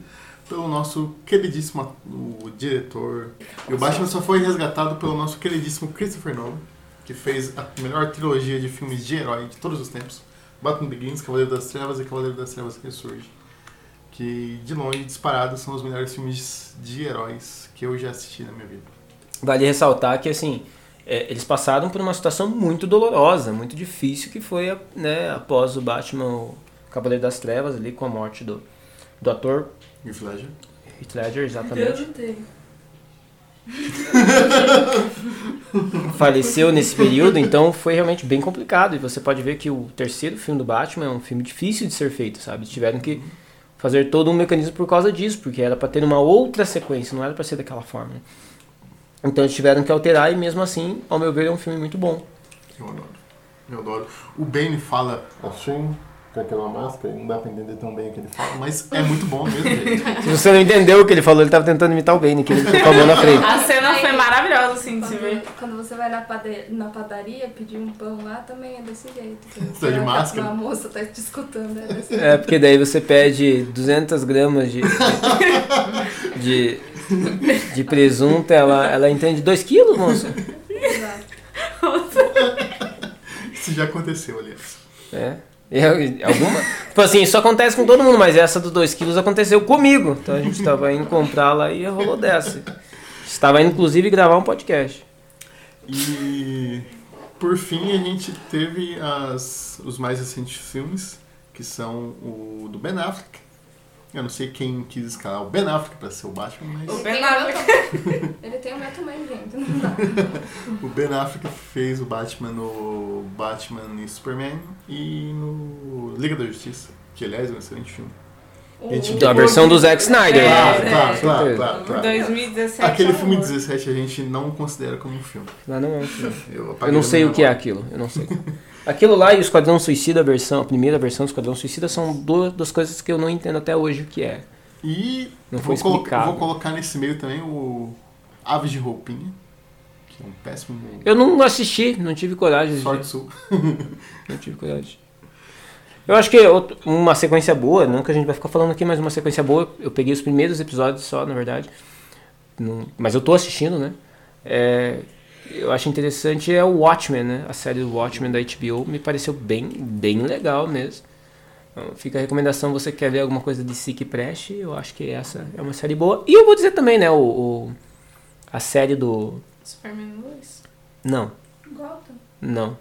pelo nosso queridíssimo o diretor. E o Batman só foi resgatado pelo nosso queridíssimo Christopher Nolan, que fez a melhor trilogia de filmes de herói de todos os tempos. Batman Begins, Cavaleiro das Trevas e Cavaleiro das Trevas Ressurge. Que, de longe, disparados, são os melhores filmes de heróis que eu já assisti na minha vida. Vale ressaltar que, assim, é, eles passaram por uma situação muito dolorosa, muito difícil, que foi né, após o Batman, o Cavaleiro das Trevas, ali com a morte do, do ator Heath Ledger. Heath Ledger, exatamente. inteiro. Faleceu nesse período, então foi realmente bem complicado. E você pode ver que o terceiro filme do Batman é um filme difícil de ser feito, sabe? Eles tiveram que fazer todo um mecanismo por causa disso, porque era pra ter uma outra sequência, não era pra ser daquela forma. né? Então eles tiveram que alterar e mesmo assim, ao meu ver, é um filme muito bom. Eu adoro. Eu adoro. O Bane fala assim, com aquela máscara, não dá pra entender tão bem o que ele fala, mas é muito bom mesmo, gente. Se você não entendeu o que ele falou, ele tava tentando imitar o Bane, que ele ficou com a mão na frente. A cena foi maravilhosa, assim, de se ver. Quando, quando você vai na, pade- na padaria pedir um pão lá, também é desse jeito. Tá de máscara? A moça tá te escutando, é desse É, porque daí você pede 200 gramas de, de, de presunto, ela, ela entende 2 quilos, moça. Exato. Isso já aconteceu, aliás. É. Eu- alguma, tipo assim, isso acontece com todo mundo, mas essa dos 2 quilos aconteceu comigo. Então a gente tava indo comprar lá e rolou dessa. Estava indo, inclusive, gravar um podcast. E por fim a gente teve as, os mais recentes filmes, que são o do Ben Affleck. Eu não sei quem quis escalar o Ben Affleck pra ser o Batman, mas O Ben meu Affleck. tamanho. Ele tem o meu também, gente. Não dá. o Ben Affleck fez o Batman no Batman e Superman e no Liga da Justiça, que aliás é um excelente filme. Gente, Então, a versão do Zack Snyder, É, Claro, né? claro, claro, claro, claro. 2017. Aquele é filme um- 17 a gente não considera como um filme. Lá não é um filme. Eu, Eu não sei o que é aquilo, eu não sei. Aquilo lá e o Esquadrão Suicida, a versão, a primeira versão do Esquadrão Suicida, são duas das coisas que eu não entendo até hoje o que é. E Não foi vou, colo- explicado. vou colocar nesse meio também o Aves de Roupinha, que é um péssimo Eu não assisti, não tive coragem sorte sul. Não tive coragem. Eu acho que outro- uma sequência boa, não que a gente vai ficar falando aqui, mas uma sequência boa, eu peguei os primeiros episódios só, na verdade. Mas eu tô assistindo, né? É, eu acho interessante é o Watchmen, né? A série do Watchmen da HBO me pareceu bem, bem legal mesmo. Então, fica a recomendação, você quer ver alguma coisa de si que preste, eu acho que essa é uma série boa. E eu vou dizer também, né, o, o- a série do... Superman 2. Não, Gotham. não.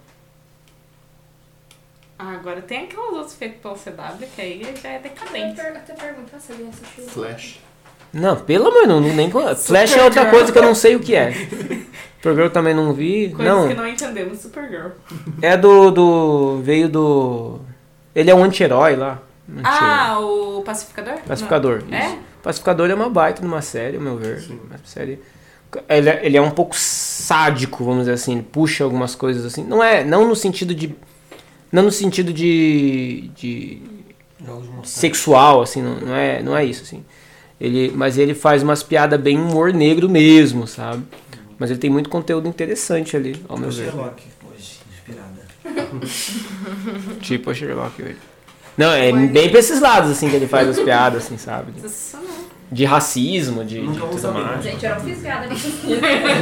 Ah, agora tem aquelas outras feitas pelo CW, que aí já é Eu decadente. per- até perguntar se ele assistiu. Flash. Não, pelo amor, não, nem Flash é outra coisa que eu não sei o que é. Supergirl também não vi. Coisas não, que não entendemos, Supergirl. é do do veio do ele é um anti-herói lá. Anti-herói. Ah, o Pacificador? Pacificador. Não. É? isso. Pacificador é uma baita numa série, ao meu ver. Sim. Uma série ele é, ele é um pouco sádico, vamos dizer assim, ele puxa algumas coisas assim. Não é, não no sentido de não no sentido de, de sexual, assim, não, não é, não é isso, assim. Ele, mas ele faz umas piadas bem humor negro mesmo, sabe? Mas ele tem muito conteúdo interessante ali, ao meu ver. Sherlock, hoje, inspirada. Tipo a Sherlock hoje. Não, é bem pra esses lados, assim, que ele faz as piadas, assim, sabe? De racismo, de, de Nunca tudo saber. mais. Gente, eu não fiz piada nisso.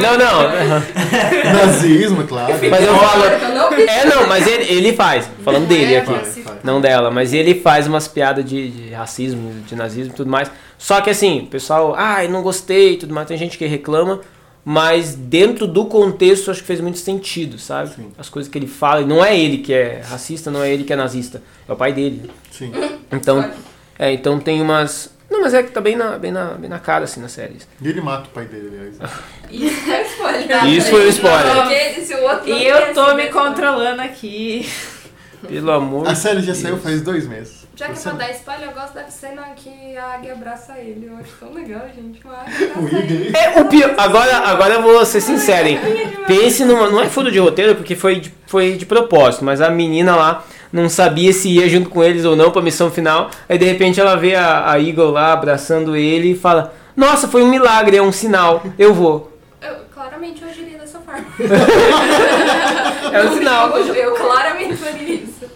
Não, não. Nazismo, é claro. Mas eu falo. Fiz. É, não, mas ele, ele faz. Falando dele aqui. Faz, faz. Não dela, mas ele faz umas piadas de, de racismo, de nazismo e tudo mais. Só que assim, o pessoal, ai, não gostei e tudo mais. Tem gente que reclama, mas dentro do contexto acho que fez muito sentido, sabe? Sim. As coisas que ele fala, e não é ele que é racista, não é ele que é nazista, é o pai dele. Sim. Então, é, então tem umas. Não, mas é que tá bem na, bem na, bem na cara, assim, nas séries. E ele mata o pai dele, aliás. Isso é spoiler. Isso foi o spoiler. E eu tô me controlando aqui. Pelo amor A série já saiu faz dois meses. Já que é pra dar spoiler, eu gosto da cena que a águia abraça ele. Eu acho tão legal, gente. Uma águia O abraça ele. É, o pior, agora, agora eu vou ser sincero, hein? Pense numa. Não é furo de roteiro, porque foi de, foi de propósito, mas a menina lá não sabia se ia junto com eles ou não pra missão final. Aí de repente ela vê a, a Eagle lá abraçando ele e fala: Nossa, foi um milagre, é um sinal, eu vou. Eu claramente eu agiria dessa forma. É um sinal. Eu, eu claramente faria isso.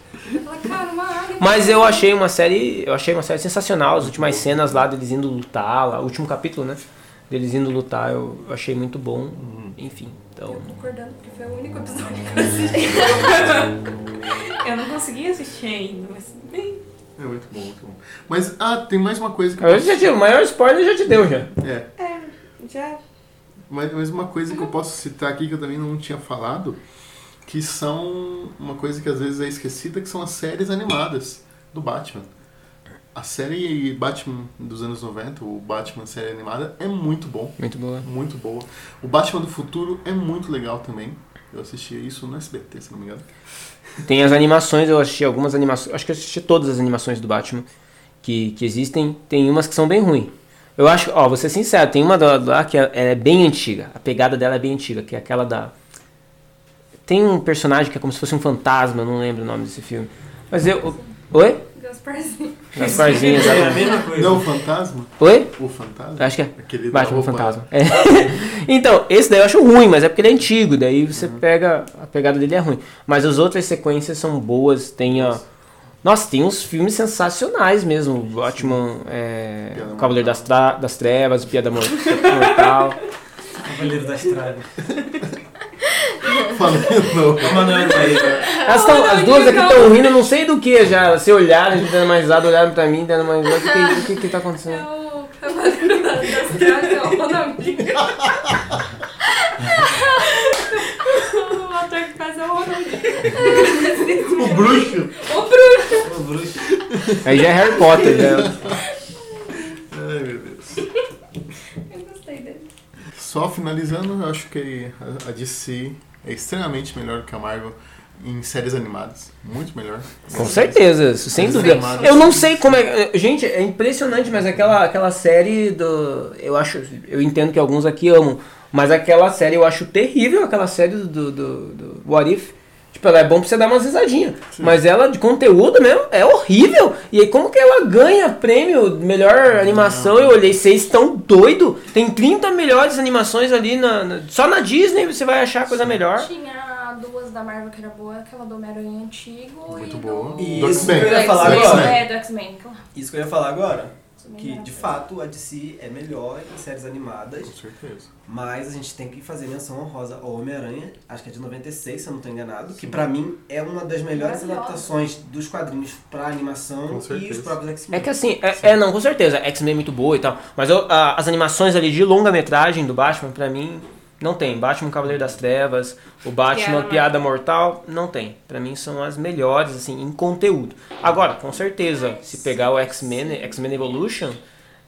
Mas eu achei uma série. Eu achei uma série sensacional. As últimas cenas lá deles indo lutar, lá, o último capítulo, né? Deles indo lutar, eu eu achei muito bom. Enfim, então. Eu concordando, porque foi o único episódio que eu assisti. Eu não consegui assistir ainda, mas bem. É muito bom, muito bom. Mas, ah, tem mais uma coisa que eu Eu posso... já te, o maior spoiler já te deu já. É, Já. mas, mas uma coisa que eu posso citar aqui que eu também não tinha falado, que são uma coisa que às vezes é esquecida, que são as séries animadas do Batman. A série Batman dos anos 90, o Batman série animada, é muito bom. Muito boa. Muito boa. O Batman do Futuro é muito legal também. Eu assisti isso no SBT, se não me engano. Tem as animações, eu assisti algumas animações. Acho que eu assisti todas as animações do Batman que, que existem. Tem umas que são bem ruins. Eu acho, ó, vou ser sincero, tem uma lá que é, é bem antiga. A pegada dela é bem antiga, que é aquela da. Tem um personagem que é como se fosse um fantasma, eu não lembro o nome desse filme. Mas eu. Oi? Gasparzinho. Gasparzinho, É a exatamente. mesma coisa. Não, o Fantasma? Oi? O Fantasma? Acho que é. Aquele Batman roupa- Fantasma. É. então, esse daí eu acho ruim, mas é porque ele é antigo, daí você pega. A pegada dele é ruim. Mas as outras sequências são boas, tem a. Nossa, tem uns filmes sensacionais mesmo. O Batman, é, o Cavaleiro das, Tra- das Trevas, o Piada Mor- Mortal. Cavaleiro das Trevas. Falando. O Manuel Noia. Elas tão, as duas aqui estão rindo, não sei do que já. Se olharam, a gente dando mais risada, olharam pra mim, dando mais risada. O que, o que, que tá É acontecendo? o Cavaleiro das Trevas, é o Ronaldinho. O ator que faz é o Ronaldinho. O bruxo. O Bruno. O bruxo. Aí já é Harry Potter, já. Ai, meu Deus. Eu gostei dele. Só finalizando, eu acho que a- a DC é extremamente melhor que a Marvel em séries animadas. Muito melhor. Com certeza, sem Séries dúvida. animadas. Eu não sei como é. Gente, é impressionante, mas aquela, aquela série do. Eu acho. Eu entendo que alguns aqui amam. Mas aquela série eu acho terrível, aquela série do, do, do, do What If. Tipo, ela é bom pra você dar umas risadinhas. Mas ela de conteúdo mesmo é horrível. E aí, como que ela ganha prêmio de melhor animação? Eu olhei, vocês estão doido? Tem 30 melhores animações ali na, na- Só na Disney você vai achar coisa melhor. Tinha duas da Marvel que era boa, aquela do Homem-Aranha antigo Muito e boa. do... E Do isso que X-Men. eu ia falar agora. É, do X-Men. Isso que eu ia falar agora. X-Men Que de fato a DC é melhor em séries animadas, Com certeza. mas a gente tem que fazer menção honrosa ao Homem-Aranha, acho que é de 96, se eu não estou enganado, que pra mim é uma das melhores adaptações dos quadrinhos pra animação Com e os próprios X-Men. É que assim, é, é, não, com certeza, X-Men é muito boa e tal. Mas eu- a- as animações ali de longa-metragem do Batman, pra mim, não tem. Batman Cavaleiro das Trevas, o Batman Piada Piada, Mortal, não tem. Pra mim são as melhores, assim, em conteúdo. Agora, com certeza, se pegar o X-Men, X-Men Evolution,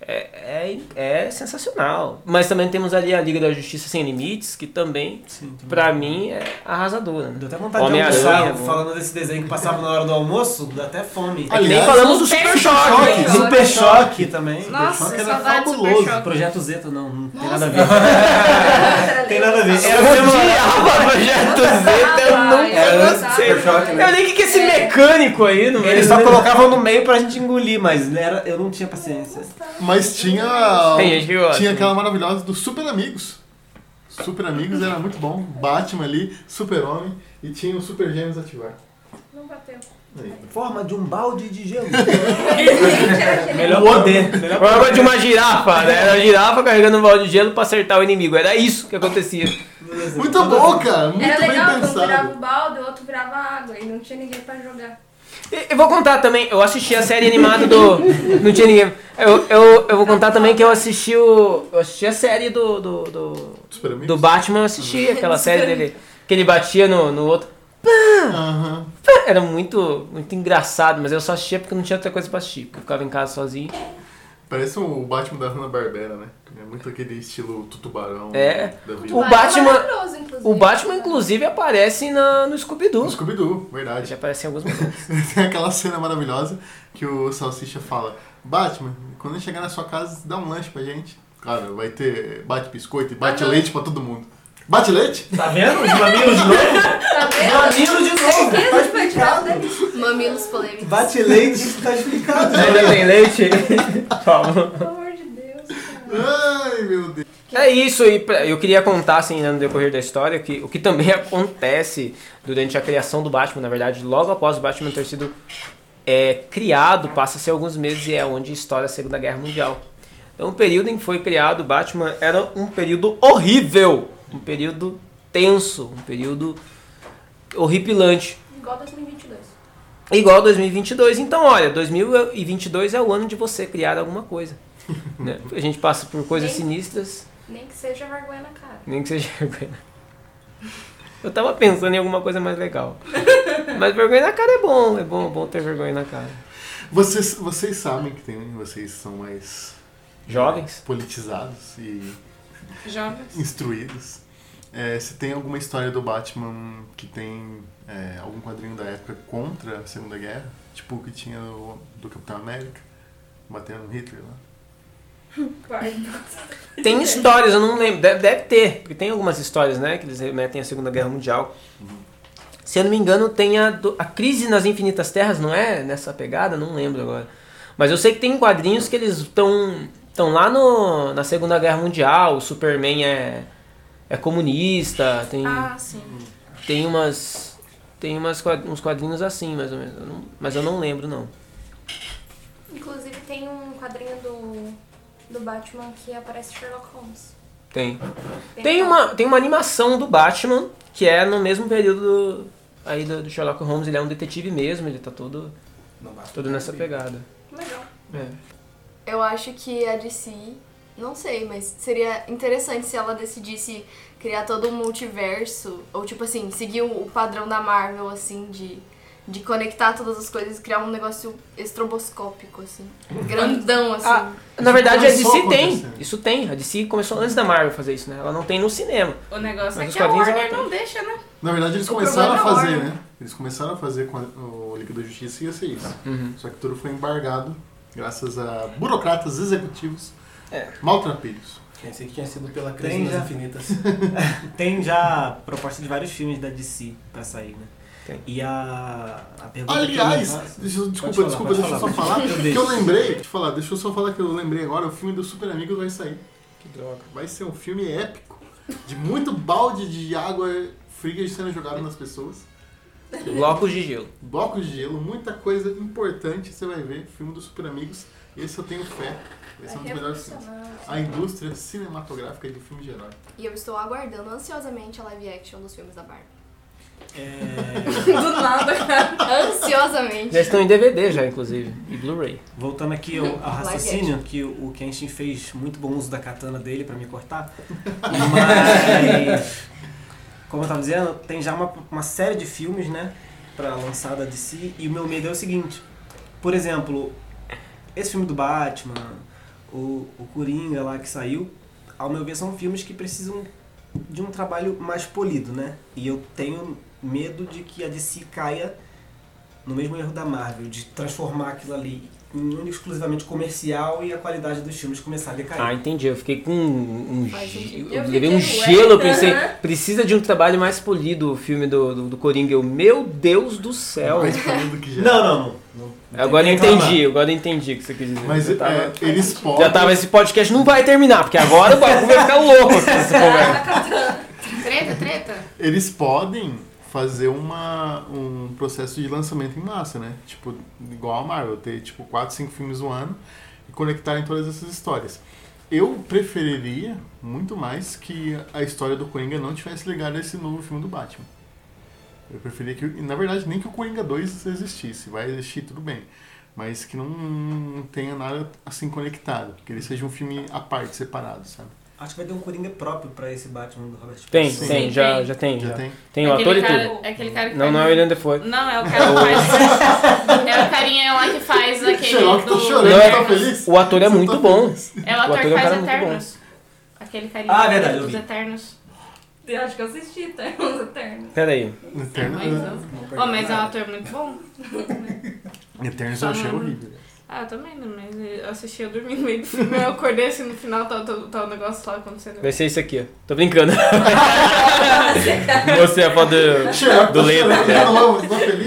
é, é, é sensacional. Mas também temos ali a Liga da Justiça Sem Limites, que também, Sim, pra mim, é arrasadora. né? Deu até vontade de Homem-Aranha, almoçar bom. falando desse desenho que passava na hora do almoço, dá até fome. É nem falamos do Super Choque. Super Choque também. Nossa, Choque era Super fabuloso. Projeto Zeta não, não tem nada a ver. tem nada a ver. Era o odiava Projeto Z, eu. Super Choque, né? Eu nem que que esse mecânico aí. Eles só colocavam no meio pra gente engolir, mas era, eu não tinha paciência. Mas tinha. Tem gente que gosta. Tinha aquela maravilhosa do Super Amigos. Super Amigos era muito bom. Batman ali, Super-Homem e tinha o Super Gêmeos ativar. Não bateu. Aí. Forma de um balde de gelo. Melhor poder. Melhor Forma de uma girafa, né? Era a girafa carregando um balde de gelo pra acertar o inimigo. Era isso que acontecia. Muito bom, cara. Muito Era bem legal quando virava pensado. o balde, o outro virava água e não tinha ninguém pra jogar. E- Eu vou contar também, eu assisti a série animada do. Não tinha ninguém. Eu, eu, eu vou contar também que eu assisti o. Eu assisti a série do. do, do, do Batman, eu assisti aquela série dele. Que ele batia no, no outro. Aham. Era muito, muito engraçado, mas eu só assistia porque não tinha outra coisa pra assistir. Porque eu ficava em casa sozinho. Parece o Batman da Hanna Barbera, né? Muito aquele estilo tutubarão É. O Tubarão Batman- É maravilhoso, inclusive. O Batman, inclusive, aparece na, no Scooby-Doo. No Scooby-Doo, verdade. Já aparece em alguns momentos. Tem aquela cena maravilhosa que o Salsicha fala: Batman, quando chegar na sua casa, dá um lanche pra gente. Claro, vai ter bate biscoito e bate leite pra todo mundo. Bate leite? Tá vendo? Os mamilos de novo? Tá vendo? Mamilos de novo! Tá explicado. Mamilos polêmicos. Bate leite, tá explicado. Ainda tem leite? Toma. Pelo amor de Deus, cara. Meu Deus. É isso, e pra- eu queria contar, assim, né, no decorrer da história, que o que também acontece durante a criação do Batman, na verdade, logo após o Batman ter sido é, criado, passa-se alguns meses e é onde estoura a Segunda Guerra Mundial. Então, o período em que foi criado o Batman era um período horrível, um período tenso, um período horripilante. Igual 2022. Igual 2022. Então, olha, 2022 é o ano de você criar alguma coisa. Né? A gente passa por coisas Sim. sinistras, Nem que seja vergonha na cara. nem que seja vergonha. Eu tava pensando em alguma coisa mais legal. Mas vergonha na cara é bom, é bom, é bom ter vergonha na cara. Vocês, vocês sabem que tem, vocês são mais Jovens? politizados e Jovens. instruídos. É, se tem alguma história do Batman que tem é, algum quadrinho da época contra a Segunda Guerra, tipo o que tinha do, do Capitão América, batendo no Hitler lá. Tem histórias, eu não lembro. Deve, deve ter, porque tem algumas histórias, né? Que eles remetem à Segunda Guerra Mundial. Se eu não me engano, tem a, a Crise nas Infinitas Terras, não é? Nessa pegada? Não lembro agora. Mas eu sei que tem quadrinhos que eles estão estão lá no, na Segunda Guerra Mundial. O Superman é, é comunista. Tem, Ah, sim. tem umas. Tem umas, uns quadrinhos assim, mais ou menos. Eu não- mas eu não lembro, não. Inclusive tem um quadrinho do, do Batman que aparece Sherlock Holmes. Tem. Bem Tem legal. uma, tem uma animação do Batman que é no mesmo período do, aí do, do Sherlock Holmes. Ele é um detetive mesmo, ele tá todo, todo nessa pegada. Legal. É. Eu acho que a DC, não sei, mas seria interessante se ela decidisse criar todo um multiverso, ou tipo assim, seguir o padrão da Marvel, assim, de, de conectar todas as coisas e criar um negócio estroboscópico, assim. Grandão, assim. Ah, na verdade, a DC tem. Isso tem. A DC começou antes da Marvel fazer isso, né? Ela não tem no cinema. O negócio Mas é que a Warner não deixa, né? Na verdade, eles O começaram a é fazer, né? Eles começaram a fazer com a- o Liga da Justiça e ia ser isso. Uhum. Só que tudo foi embargado graças a burocratas executivos É. maltrapilhos. Pensei que tinha sido pela crise já. infinitas. Tem já proposta de vários filmes da DC pra sair, né? Tem. E a, a pergunta Aliás, deixa, desculpa, falar, desculpa, deixa eu só falar. que deixo. eu lembrei, deixa eu falar, deixa eu só falar que eu lembrei agora, o filme do Super Amigos vai sair. Que droga. Vai ser um filme épico, de muito balde de água fria sendo jogado nas pessoas. Blocos de gelo. Blocos de gelo, muita coisa importante você vai ver. Filme do Super Amigos. Esse eu tenho fé. Vai ser um dos É melhores filmes. A indústria cinematográfica de filme de herói. E eu estou aguardando ansiosamente a live action dos filmes da Barbie. É, Do nada, cara. Ansiosamente. Já estão em DVD já, inclusive. E Blu-ray. voltando aqui ao, ao raciocínio, que o Kenshin fez muito bom uso da katana dele pra me cortar. Mas, como eu tava dizendo, tem já uma, uma série de filmes, né? Pra lançar da DC. E o meu medo é o seguinte. Por exemplo, esse filme do Batman, o, o Coringa lá que saiu, ao meu ver são filmes que precisam de um trabalho mais polido, né? E eu tenho medo de que a DC caia no mesmo erro da Marvel, de transformar aquilo ali em exclusivamente comercial e a qualidade dos filmes começar a decair. Ah, entendi. Eu fiquei com um, um ge-. Eu Eu levei um gelo, eu pensei, Aham. precisa de um trabalho mais polido o filme do, do, do Coringa. Eu, meu Deus do céu. Mais polido que já. Não, não, não. não, não Agora entendi, agora eu entendi o que você quis dizer. Mas tava, é, eles podem. já tava, esse podcast não vai terminar, porque agora o bagulho vai ficar louco com essa conversa. Treta, treta. Eles podem fazer uma, um processo de lançamento em massa, né? Tipo, igual a Marvel, ter tipo 4, 5 filmes no ano e conectarem todas essas histórias. Eu preferiria muito mais que a história do Coringa não tivesse ligada a esse novo filme do Batman. Eu preferia que, na verdade, nem que o Coringa 2 existisse. Vai existir, tudo bem. Mas que não, tenha nada assim conectado. Que ele seja um filme à parte, separado, sabe? Acho que vai ter um Coringa próprio pra esse Batman do Robert Tem, Pattinson. tem, Sim, já, tem. já tem. Já Já. tem? Tem o aquele ator e cara, tudo. É aquele cara que Não, faz... não é o William Defoe. Não, é o cara que faz... é o carinha lá que faz aquele Sherlock tá do... chorando, Não, é- tá feliz? O ator é Você muito tá bom. feliz? É o O ator ator que é um faz muito bom. Eternos. Aquele carinha Ah, verdade, eu dos. Eternos. Eu acho que eu assisti Eternos Eternos. Pera aí. Eterno, Mas, ó, ó, mas é um ator muito bom. Eternos eu achei horrível. Ah, eu também, né? Mas eu assisti, eu dormi no meio do filme, eu acordei assim no final, tá, tá, tá o negócio lá acontecendo. Vai ser isso aqui, ó. Tô brincando. Você é a foto do, do Leto. né?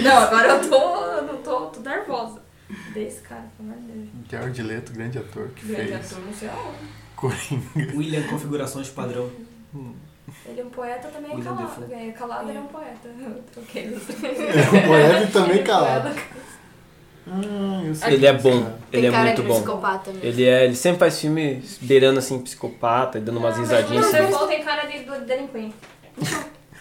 Não, agora eu tô. Não tô, tô nervosa. Desse cara, pelo amor de Deus. Jared Leto, grande ator que Grande fez ator, não sei aonde. Coringa. William Configurações Padrão. Ele é um poeta também é William calado. É, calado ele é um poeta. Eu troquei os É um poeta e também calado. Ah, eu sei Ele é bom. cara. Tem Ele é muito de bom. psicopata mesmo. Ele, é, ele sempre faz filme beirando assim, psicopata, e dando umas risadinhas Você assim. tem cara de do delinquente.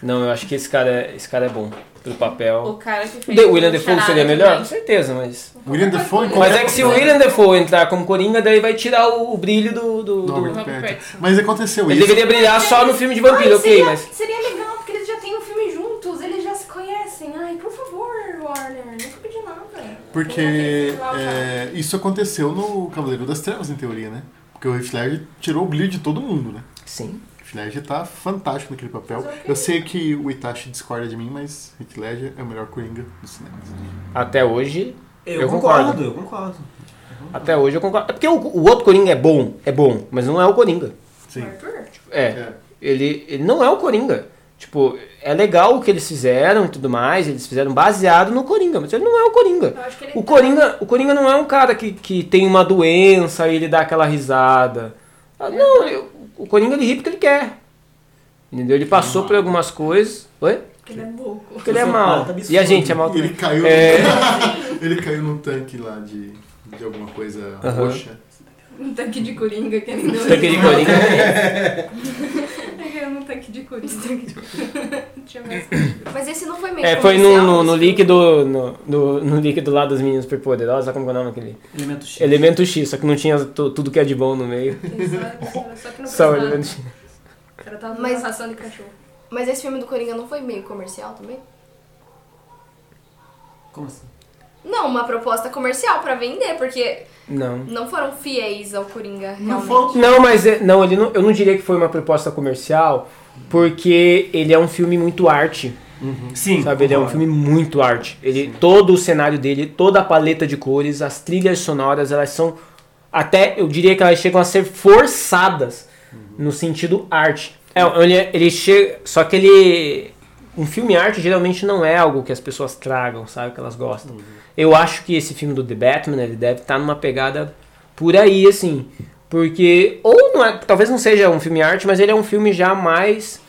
Não, eu acho que esse cara é, esse cara é bom pro O papel. cara que fez. The William o Defoe seria melhor? Com certeza, mas. William Defoe Mas é que se o William Defoe entrar como Coringa, daí vai tirar o, o brilho do. do- do- Robert Robert Pattinson. Pattinson. Mas aconteceu Ele isso. deveria brilhar só no filme de vampiro, Ai, ok, seria, mas. seria legal, porque eles já têm um filme juntos, eles já se conhecem. Ai, por favor, Warner, nunca pedi nada. Porque é, isso aconteceu no Cavaleiro das Trevas, em teoria, né? Porque o Heath Ledger tirou o brilho de todo mundo, né? Sim. O Heath Ledger tá fantástico naquele papel. Eu sei que o Itachi discorda de mim, mas Heath Ledger é o melhor Coringa do cinema. Até hoje. Eu, Eu concordo, concordo. eu concordo. Até hoje eu concordo. É porque o, o outro Coringa é bom, é bom, mas não é o Coringa. Sim. É. É. Ele, ele não é o Coringa. Tipo, é legal o que eles fizeram e tudo mais, eles fizeram baseado no Coringa, mas ele não é o Coringa. Eu ele O Coringa, o Coringa não é um cara que, que tem uma doença e ele dá aquela risada. Ah, Não, ele- o Coringa ele ri porque ele quer. Entendeu? Ele passou por algumas coisas. Oi? Porque ele é louco. Porque ele é mal. tá E a gente é mal Ele também. caiu, É. ele caiu num tanque lá de, de alguma coisa roxa. Um tanque de coringa que ele deu. Tanque de Coringa. Tanque de mais Mas esse não foi meio É, foi no, no, no líquido. No, no, no líquido lá das meninas superpoderosas, como que é o nome aquele? Elemento X. Elemento X, só que não tinha tu- tudo que é de bom no meio. Só que não Só o elemento X. O cara tava Mas... ração de cachorro. Mas esse filme do Coringa não foi meio comercial também? Como assim? Não, uma proposta comercial pra vender, porque Não. não foram fiéis ao Coringa, Não realmente. foi- Não, mas é- não, ele não, eu não diria que foi uma proposta comercial, porque ele é um filme muito arte, Sim. sabe? Ele é um filme muito arte. Ele, todo o cenário dele, toda a paleta de cores, as trilhas sonoras, elas são até, eu diria que elas chegam a ser forçadas no sentido arte. É, ele, ele chega, só que ele um filme arte geralmente não é algo que as pessoas tragam, sabe, que elas gostam. Eu acho que esse filme do The Batman, ele deve estar numa pegada por aí, assim. Porque, ou não é, talvez não seja um filme arte, mas ele é um filme já mais,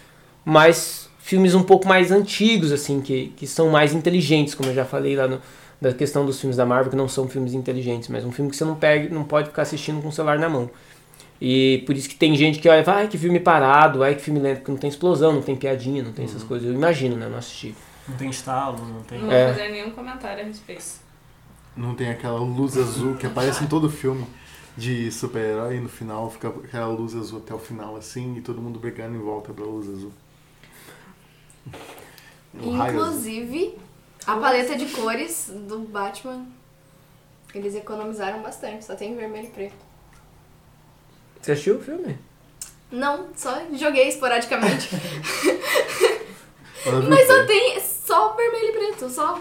mais filmes um pouco mais antigos, assim, que, que são mais inteligentes, como eu já falei lá no, da questão dos filmes da Marvel, que não são filmes inteligentes, mas um filme que você não, pega, não pode ficar assistindo com o celular na mão. E por isso que tem gente que olha, vai que filme parado, ai que filme lento, que não tem explosão, não tem piadinha, não tem essas coisas. Eu imagino, né? Não assisti. Não tem estalo, não tem. Não É. vou fazer nenhum comentário a respeito. Não tem aquela luz azul que aparece em todo filme de super-herói e no final fica aquela luz azul até o final assim e todo mundo brigando em volta da luz azul. O raio azul. Inclusive, a paleta de cores do Batman, eles economizaram bastante, só tem vermelho e preto. Você assistiu o filme? Não, só joguei esporadicamente. Mas só tem só vermelho e preto, só.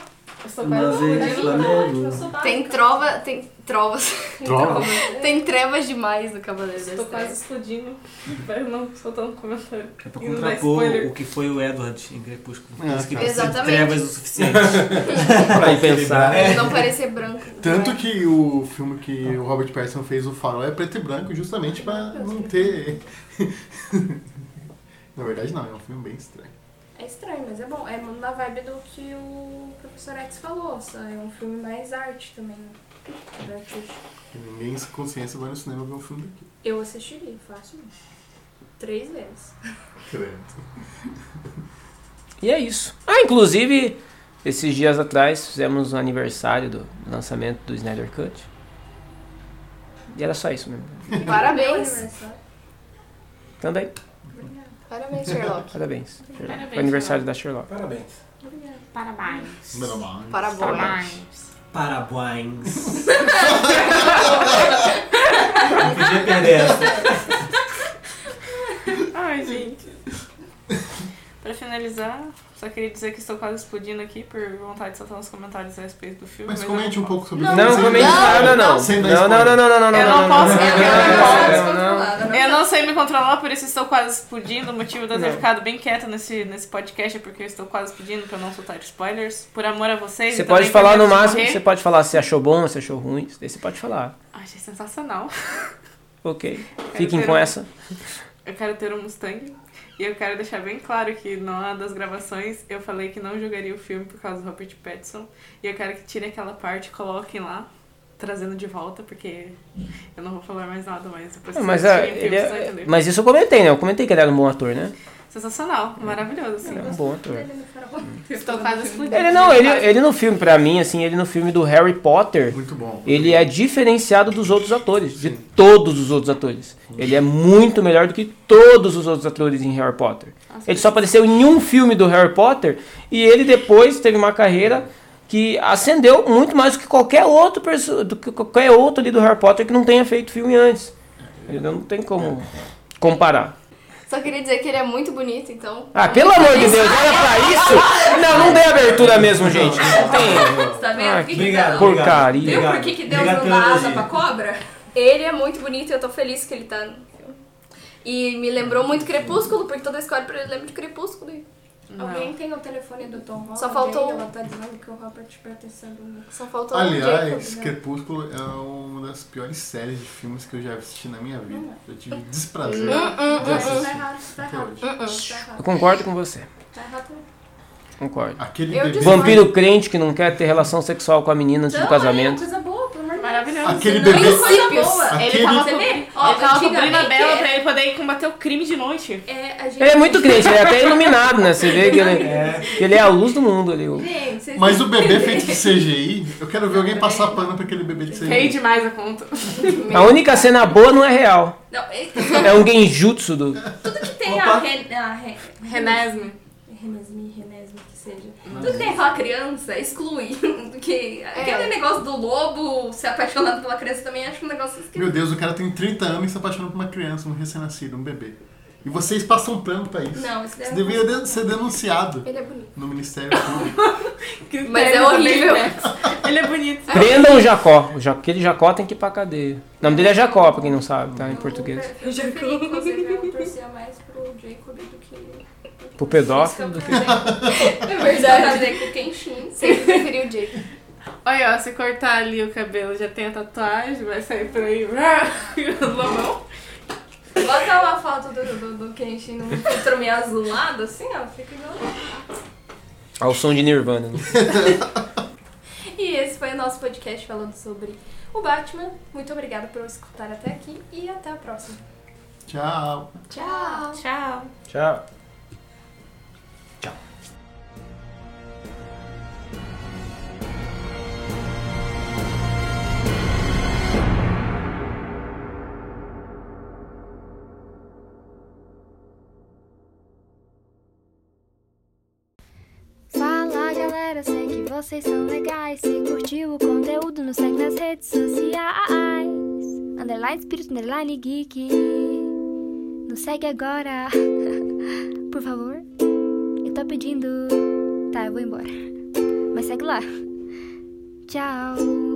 Mas. Flamengo. Sou Tem trova, tem trovas. Trova? Tem trevas demais no Cavaleiro das Estou quase explodindo. Não soltando comentário. É pra contrapor o que foi o Edward em Crepúsculo. É, que de Exatamente. trevas o suficiente. Pra ir pensar. Não parecer branco. Tanto né? que o filme que o Robert Pattinson fez, O Farol, é preto e branco justamente pra não ter... Na verdade não, é um filme bem estranho. É estranho, mas é bom. É na vibe do que o professor X falou. Só é um filme mais arte também. né? Ninguém sem consciência vai no cinema ver um filme daqui. Eu assistiria, facilmente. Três vezes. Credo. E é isso. Ah, inclusive, esses dias atrás fizemos o aniversário do lançamento do Snyder Cut. E era só isso mesmo. Parabéns. Também, Parabéns, Sherlock. parabéns. Parabéns, Foi aniversário da Sherlock. Parabéns. Parabéns. Parabéns. Parabéns. Parabéns. Parabéns. Não podia perder essa. Ai, gente. Finalizar, só queria dizer que estou quase explodindo aqui por vontade de soltar uns comentários a respeito do filme. Mas eu comente não um pouco sobre Não, isso. Não, comente nada, não. Não, não, spoiler. não, não, não, não. Eu não posso, não, eu não, não não, posso. não. Eu não sei me controlar, por isso estou quase explodindo. O motivo de eu ter Não. ficado bem quieta nesse, nesse podcast é porque eu estou quase explodindo pra não soltar spoilers. Por amor a vocês. Você pode falar no máximo, você pode falar se achou bom, se achou ruim. Daí você pode falar. Achei sensacional. Ok. Fiquem com essa. Eu quero ter um Mustang. E eu quero deixar bem claro que numa das gravações eu falei que não jogaria o filme por causa do Robert Pattinson. E eu quero que tirem aquela parte e coloquem lá, trazendo de volta, porque eu não vou falar mais nada, mas depois Não, Mas, assistirem é, ele é- mas isso eu comentei, né? Eu comentei que ele era um bom ator, né? Sensacional, maravilhoso, assim. Ele é um bom ator. Ele no farol. Estou quase explodindo. Ele não, ele, ele no filme, pra mim, assim, ele no filme do Harry Potter, Muito bom. ele é diferenciado dos outros atores, de todos os outros atores. Ele é muito melhor do que todos os outros atores em Harry Potter. Ele só apareceu em um filme do Harry Potter e ele depois teve uma carreira que ascendeu muito mais do que qualquer outro do que qualquer outro ali do Harry Potter que não tenha feito filme antes. Ele não tem como comparar. Só queria dizer que ele é muito bonito, então. Ah, pelo amor de Deus, olha pra isso! Não, não dê abertura mesmo, gente. Não tem. Tá vendo? Ah, que Obrigado. Porcaria. Viu por que, que Deus Obrigado não dá asa pra cobra? Ele é muito bonito e eu tô feliz que ele tá. E me lembrou muito Crepúsculo, porque toda a escolha pra ele lembra de Crepúsculo. Não. Alguém tem o telefone do Tom Holland? Só faltou-? Ela tá dizendo que o Robert Pattinson... Só faltou um Jacob, Aliás, né? Crepúsculo é uma das piores séries de filmes que eu já assisti na minha vida. Eu tive desprazer Hum, hum, de hum, Tá errado, tá até errado. Tá Eu concordo com você. Tá errado. Concordo. Aquele. Vampiro crente que não quer ter relação sexual com a menina antes do casamento. É, coisa boa, Maravilhoso. aquele Não, bebê, coisa boa. Ele Aquele- tava, Você co- vê? ele tava cobrindo a Bela é- pra ele poder combater o crime de noite. É, a gente... Ele é muito crente, ele é até iluminado, né? Você vê que ele, É. que ele é a luz do mundo ali. Gente, mas o bebê feito de CGI, eu quero ver alguém passar pano pra aquele bebê de Feio CGI. demais a conta. A única cena boa não é real. Não, é- É um genjutsu do. tudo que tem Opa. a... Ren, a Ren, Renesme. Tudo que tem aquela criança, exclui. que, Aquele negócio do lobo se apaixonando pela criança também acho um negócio esquisito. Meu Deus, o cara tem 30 anos e se apaixona por uma criança, um recém-nascido, um bebê. E vocês passam pano pra isso. Não, isso Isso não deveria de- ser denunciado Ele é bonito. no Ministério Público. Mas é horrível. Ele é bonito. Prendam o Jacó. O Ja- Aquele Jacó tem que ir pra cadeia. O nome dele é Jacó, pra quem não sabe, tá? Em português. Eu preferi, inclusive, eu torcia mais pro Jacob do que... Pro pedófilo do que. É verdade. com o Kenshin. Sempre preferi o Jake. Olha, ó, se cortar ali o cabelo, já tem a tatuagem, vai sair por aí. lobão. Bota uma foto do, do, do Kenshin num filtro meio azulado, assim, ó, fica igual. Ao som de Nirvana. Né? E esse foi o nosso podcast falando sobre o Batman. Muito obrigada por escutar até aqui e até a próxima. Tchau. Tchau. Tchau. Tchau. Galera, sei que vocês são legais. Se curtiu o conteúdo, nos segue nas redes sociais. Underline Espírito, underline Geek. Nos segue agora, por favor. Eu tô pedindo. Tá, eu vou embora. Mas segue lá. Tchau.